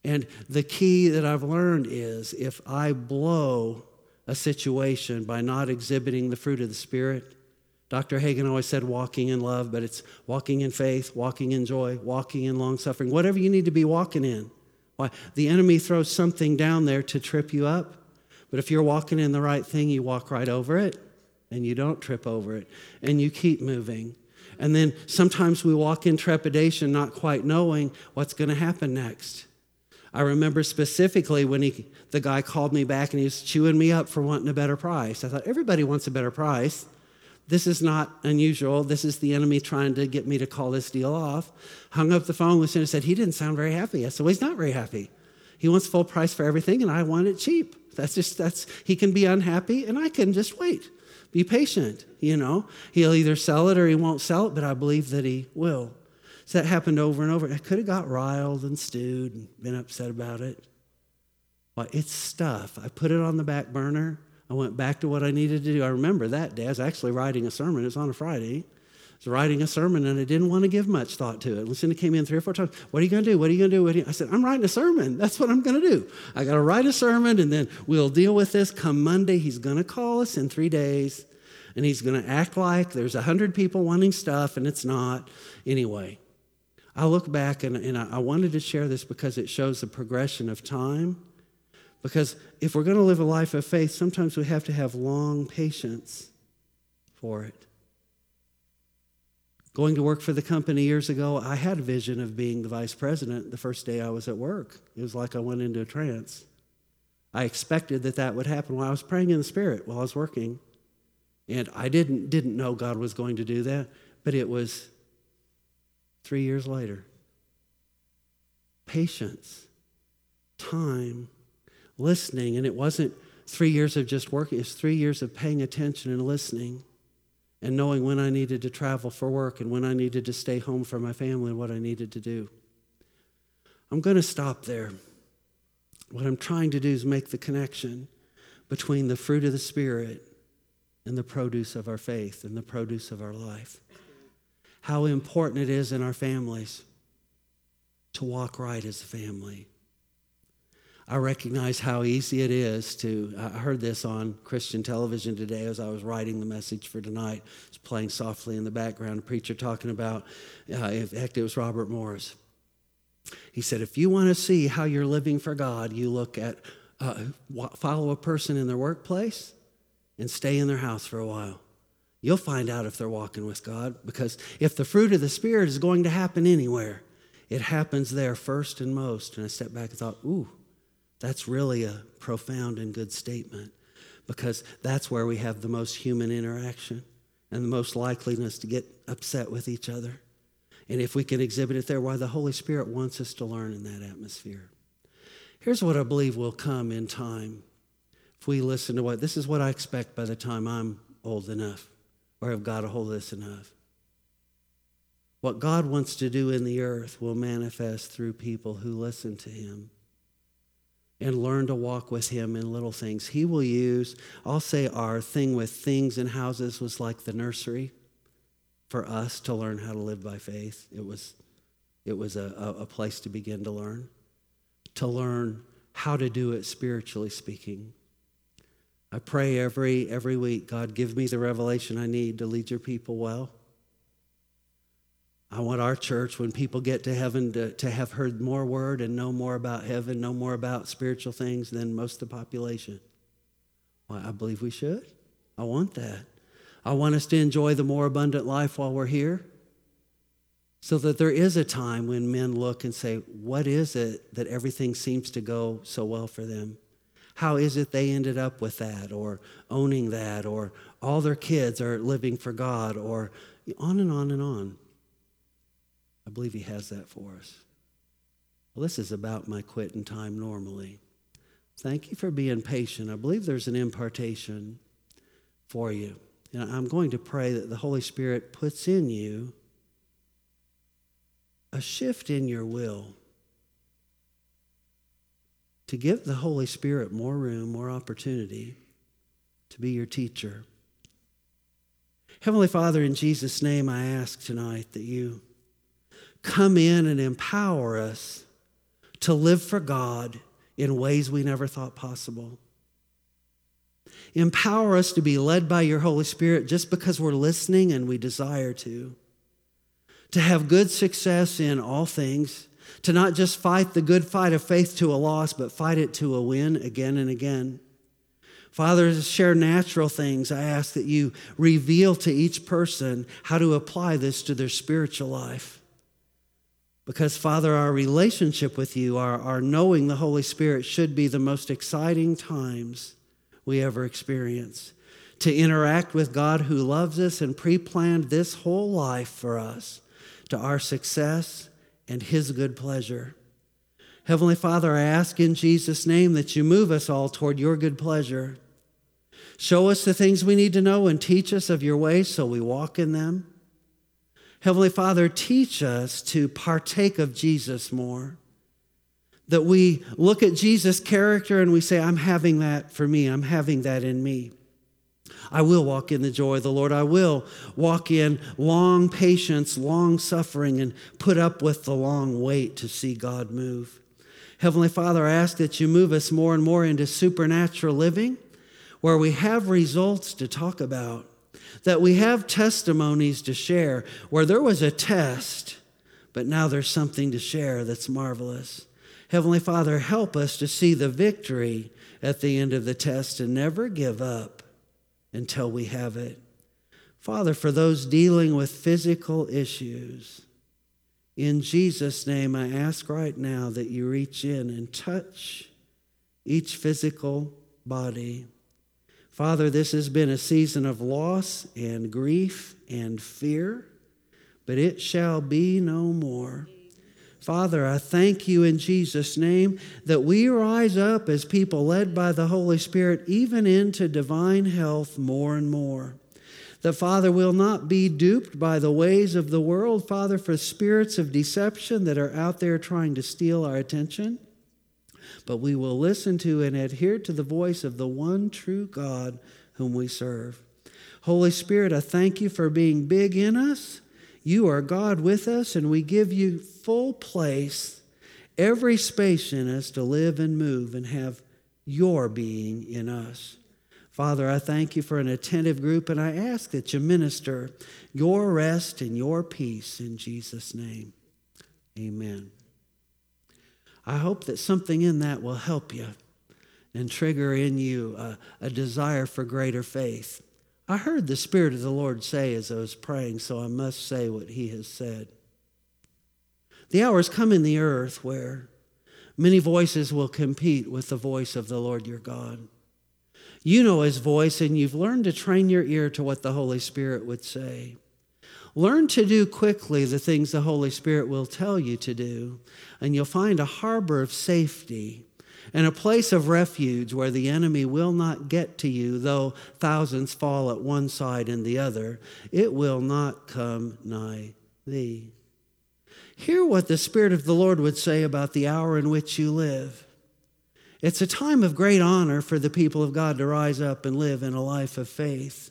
And the key that I've learned is if I blow a situation by not exhibiting the fruit of the Spirit, Dr. Hagin always said walking in love, but it's walking in faith, walking in joy, walking in long suffering, whatever you need to be walking in. Why? The enemy throws something down there to trip you up, but if you're walking in the right thing, you walk right over it and you don't trip over it and you keep moving. And then sometimes we walk in trepidation, not quite knowing what's going to happen next. I remember specifically when he, the guy called me back and he was chewing me up for wanting a better price. I thought, everybody wants a better price. This is not unusual. This is the enemy trying to get me to call this deal off. Hung up the phone him and said, He didn't sound very happy. I said, Well, he's not very happy. He wants full price for everything, and I want it cheap. That's just, that's, he can be unhappy, and I can just wait. Be patient, you know. He'll either sell it or he won't sell it, but I believe that he will. So that happened over and over. I could have got riled and stewed and been upset about it. But it's stuff. I put it on the back burner. I went back to what I needed to do. I remember that day. I was actually writing a sermon. It's on a Friday. I was writing a sermon and I didn't want to give much thought to it. Lucinda came in three or four times. What are you going to do? What are you going to do? I said, I'm writing a sermon. That's what I'm going to do. I got to write a sermon and then we'll deal with this come Monday. He's going to call us in three days and he's going to act like there's a hundred people wanting stuff and it's not. Anyway, I look back and, and I wanted to share this because it shows the progression of time because if we're going to live a life of faith, sometimes we have to have long patience for it. Going to work for the company years ago, I had a vision of being the vice president the first day I was at work. It was like I went into a trance. I expected that that would happen while I was praying in the Spirit while I was working. And I didn't, didn't know God was going to do that, but it was three years later. Patience, time, listening. And it wasn't three years of just working, it's three years of paying attention and listening and knowing when I needed to travel for work and when I needed to stay home for my family and what I needed to do. I'm going to stop there. What I'm trying to do is make the connection between the fruit of the Spirit and the produce of our faith and the produce of our life. How important it is in our families to walk right as a family I recognize how easy it is to. I heard this on Christian television today as I was writing the message for tonight. It's playing softly in the background. A preacher talking about, uh, in fact, it was Robert Morris. He said, if you want to see how you're living for God, you look at, uh, follow a person in their workplace and stay in their house for a while. You'll find out if they're walking with God because if the fruit of the Spirit is going to happen anywhere, it happens there first and most. And I stepped back and thought, ooh, that's really a profound and good statement because that's where we have the most human interaction and the most likeliness to get upset with each other. And if we can exhibit it there, why the Holy Spirit wants us to learn in that atmosphere. Here's what I believe will come in time if we listen to what this is what I expect by the time I'm old enough or have got a hold of this enough. What God wants to do in the earth will manifest through people who listen to Him and learn to walk with him in little things. He will use, I'll say, our thing with things and houses was like the nursery for us to learn how to live by faith. It was, it was a, a place to begin to learn, to learn how to do it spiritually speaking. I pray every, every week, God, give me the revelation I need to lead your people well. I want our church, when people get to heaven, to, to have heard more word and know more about heaven, know more about spiritual things than most of the population. Well, I believe we should. I want that. I want us to enjoy the more abundant life while we're here so that there is a time when men look and say, What is it that everything seems to go so well for them? How is it they ended up with that or owning that or all their kids are living for God or on and on and on? I believe He has that for us. Well, this is about my quitting time normally. Thank you for being patient. I believe there's an impartation for you. And I'm going to pray that the Holy Spirit puts in you a shift in your will to give the Holy Spirit more room, more opportunity to be your teacher. Heavenly Father, in Jesus' name, I ask tonight that you come in and empower us to live for God in ways we never thought possible. Empower us to be led by your Holy Spirit just because we're listening and we desire to. To have good success in all things, to not just fight the good fight of faith to a loss, but fight it to a win again and again. Father, to share natural things, I ask that you reveal to each person how to apply this to their spiritual life. Because, Father, our relationship with you, our, our knowing the Holy Spirit, should be the most exciting times we ever experience. to interact with God who loves us and pre planned this whole life for us to our success and His good pleasure. Heavenly Father, I ask in Jesus' name that you move us all toward your good pleasure. Show us the things we need to know and teach us of your ways so we walk in them. Heavenly Father, teach us to partake of Jesus more. That we look at Jesus' character and we say, I'm having that for me, I'm having that in me. I will walk in the joy of the Lord. I will walk in long patience, long suffering, and put up with the long wait to see God move. Heavenly Father, I ask that you move us more and more into supernatural living where we have results to talk about, that we have testimonies to share, where there was a test, but now there's something to share that's marvelous. Heavenly Father, help us to see the victory at the end of the test and never give up until we have it. Father, for those dealing with physical issues, in Jesus' name, I ask right now that you reach in and touch each physical body. Father, this has been a season of loss and grief and fear, but it shall be no more. Father, I thank you in Jesus' name that we rise up as people led by the Holy Spirit, even into divine health more and more. That, Father, will not be duped by the ways of the world, Father, for spirits of deception that are out there trying to steal our attention. But we will listen to and adhere to the voice of the one true God whom we serve. Holy Spirit, I thank you for being big in us you are God with us, and we give you full place, every space in us to live and move and have your being in us. Father, I thank you for an attentive group, and I ask that you minister your rest and your peace in Jesus' name. Amen. I hope that something in that will help you and trigger in you a, a desire for greater faith. I heard the Spirit of the Lord say as I was praying, so I must say what He has said. The hours come in the earth where many voices will compete with the voice of the Lord your God. You know His voice, and you've learned to train your ear to what the Holy Spirit would say. Learn to do quickly the things the Holy Spirit will tell you to do, and you'll find a harbor of safety and a place of refuge where the enemy will not get to you, though thousands fall at one side and the other, it will not come nigh thee. Hear what the Spirit of the Lord would say about the hour in which you live. It's a time of great honor for the people of God to rise up and live in a life of faith.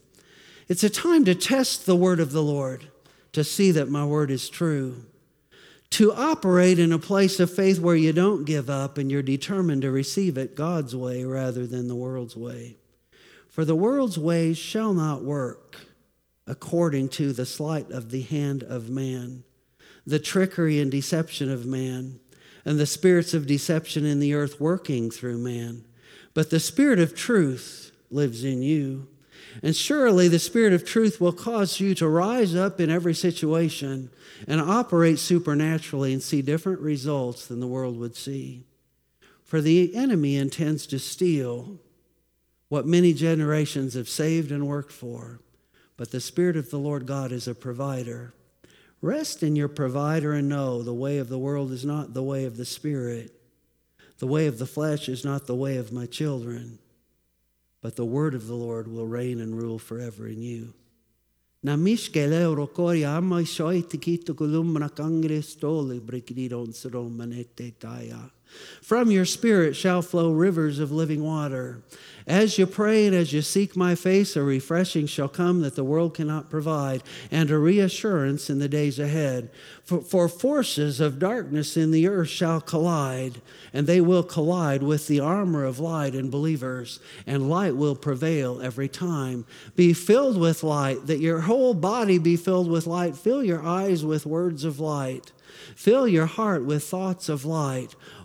It's a time to test the word of the Lord, to see that my word is true to operate in a place of faith where you don't give up and you're determined to receive it God's way rather than the world's way. For the world's ways shall not work according to the sleight of the hand of man, the trickery and deception of man, and the spirits of deception in the earth working through man. But the Spirit of truth lives in you. And surely the Spirit of truth will cause you to rise up in every situation and operate supernaturally and see different results than the world would see. For the enemy intends to steal what many generations have saved and worked for, but the Spirit of the Lord God is a provider. Rest in your provider and know the way of the world is not the way of the Spirit. The way of the flesh is not the way of my children, but the word of the Lord will reign and rule forever in you. Na miskele eurokori amma soiti kito kulumna kangre stoli brikidiron manete taya. From your spirit shall flow rivers of living water. As you pray and as you seek my face, a refreshing shall come that the world cannot provide, and a reassurance in the days ahead. For, for, forces of darkness in the earth shall collide, and they will collide with the armor of light in believers, and light will prevail every time. Be filled with light, that your whole body be filled with light. Fill your eyes with words of light. Fill your heart with thoughts of light.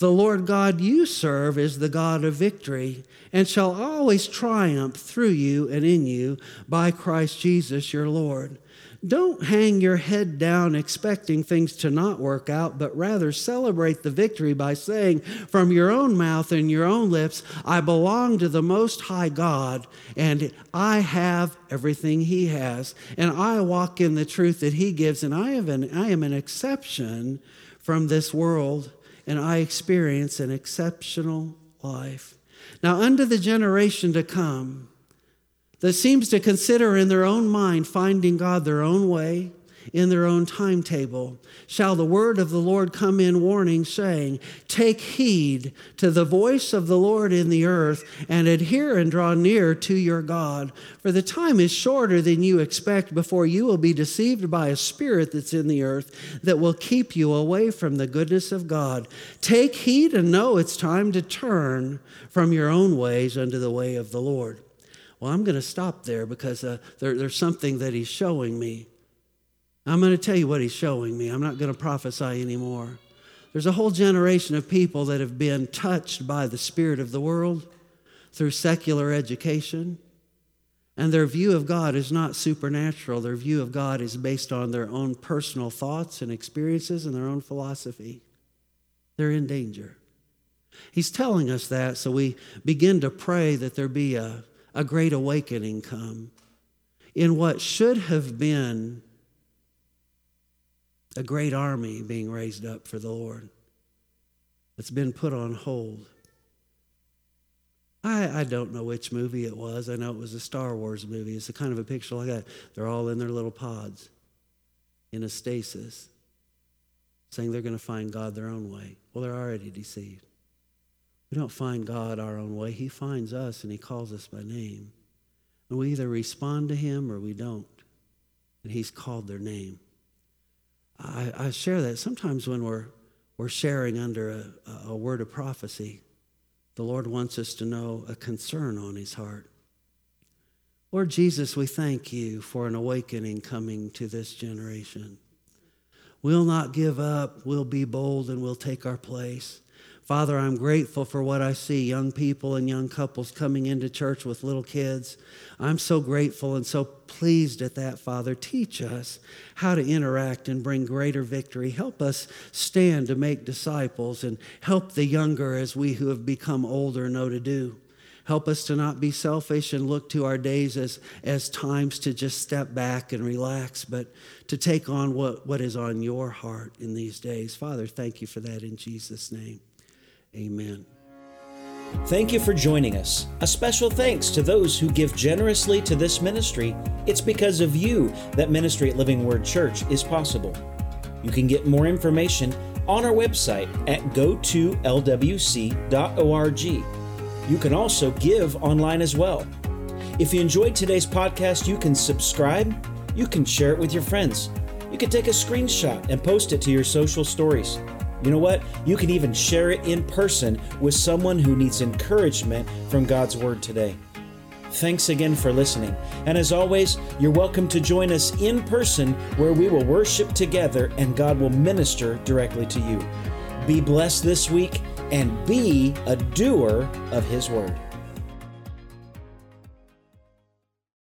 The Lord God you serve is the God of victory and shall always triumph through you and in you by Christ Jesus your Lord. Don't hang your head down expecting things to not work out, but rather celebrate the victory by saying from your own mouth and your own lips, I belong to the Most High God, and I have everything He has, and I walk in the truth that He gives, and I, an, I am an exception from this world, and I experience an exceptional life. Now, under the generation to come, that seems to consider in their own mind finding God their own way, in their own timetable, shall the word of the Lord come in warning, saying, Take heed to the voice of the Lord in the earth, and adhere and draw near to your God. For the time is shorter than you expect before you will be deceived by a spirit that's in the earth that will keep you away from the goodness of God. Take heed and know it's time to turn from your own ways unto the way of the Lord. Well, I'm going to stop there because uh, there, there's something that he's showing me. I'm going to tell you what he's showing me. I'm not going to prophesy anymore. There's a whole generation of people that have been touched by the spirit of the world through secular education. And their view of God is not supernatural. Their view of God is based on their own personal thoughts and experiences and their own philosophy. They're in danger. He's telling us that, so we begin to pray that there be a, a great awakening come in what should have been a great army being raised up for the Lord. that's been put on hold. I, I don't know which movie it was. I know it was a Star Wars movie. It's a kind of a picture like that. They're all in their little pods in a stasis, saying they're going to find God their own way. Well, they're already deceived. We don't find God our own way. He finds us and He calls us by name. And we either respond to Him or we don't. And He's called their name. I, I share that sometimes when we're, we're sharing under a, a word of prophecy, the Lord wants us to know a concern on His heart. Lord Jesus, we thank you for an awakening coming to this generation. We'll not give up. We'll be bold and we'll take our place. Father, I'm grateful for what I see young people and young couples coming into church with little kids. I'm so grateful and so pleased at that, Father. Teach us how to interact and bring greater victory. Help us stand to make disciples and help the younger as we who have become older know to do. Help us to not be selfish and look to our days as, as times to just step back and relax, but to take on what, what is on your heart in these days. Father, thank you for that in Jesus' name. Amen. Thank you for joining us. A special thanks to those who give generously to this ministry. It's because of you that ministry at Living Word Church is possible. You can get more information on our website at go2lwc.org. You can also give online as well. If you enjoyed today's podcast, you can subscribe, you can share it with your friends, you can take a screenshot and post it to your social stories. You know what? You can even share it in person with someone who needs encouragement from God's Word today. Thanks again for listening. And as always, you're welcome to join us in person where we will worship together and God will minister directly to you. Be blessed this week and be a doer of His Word.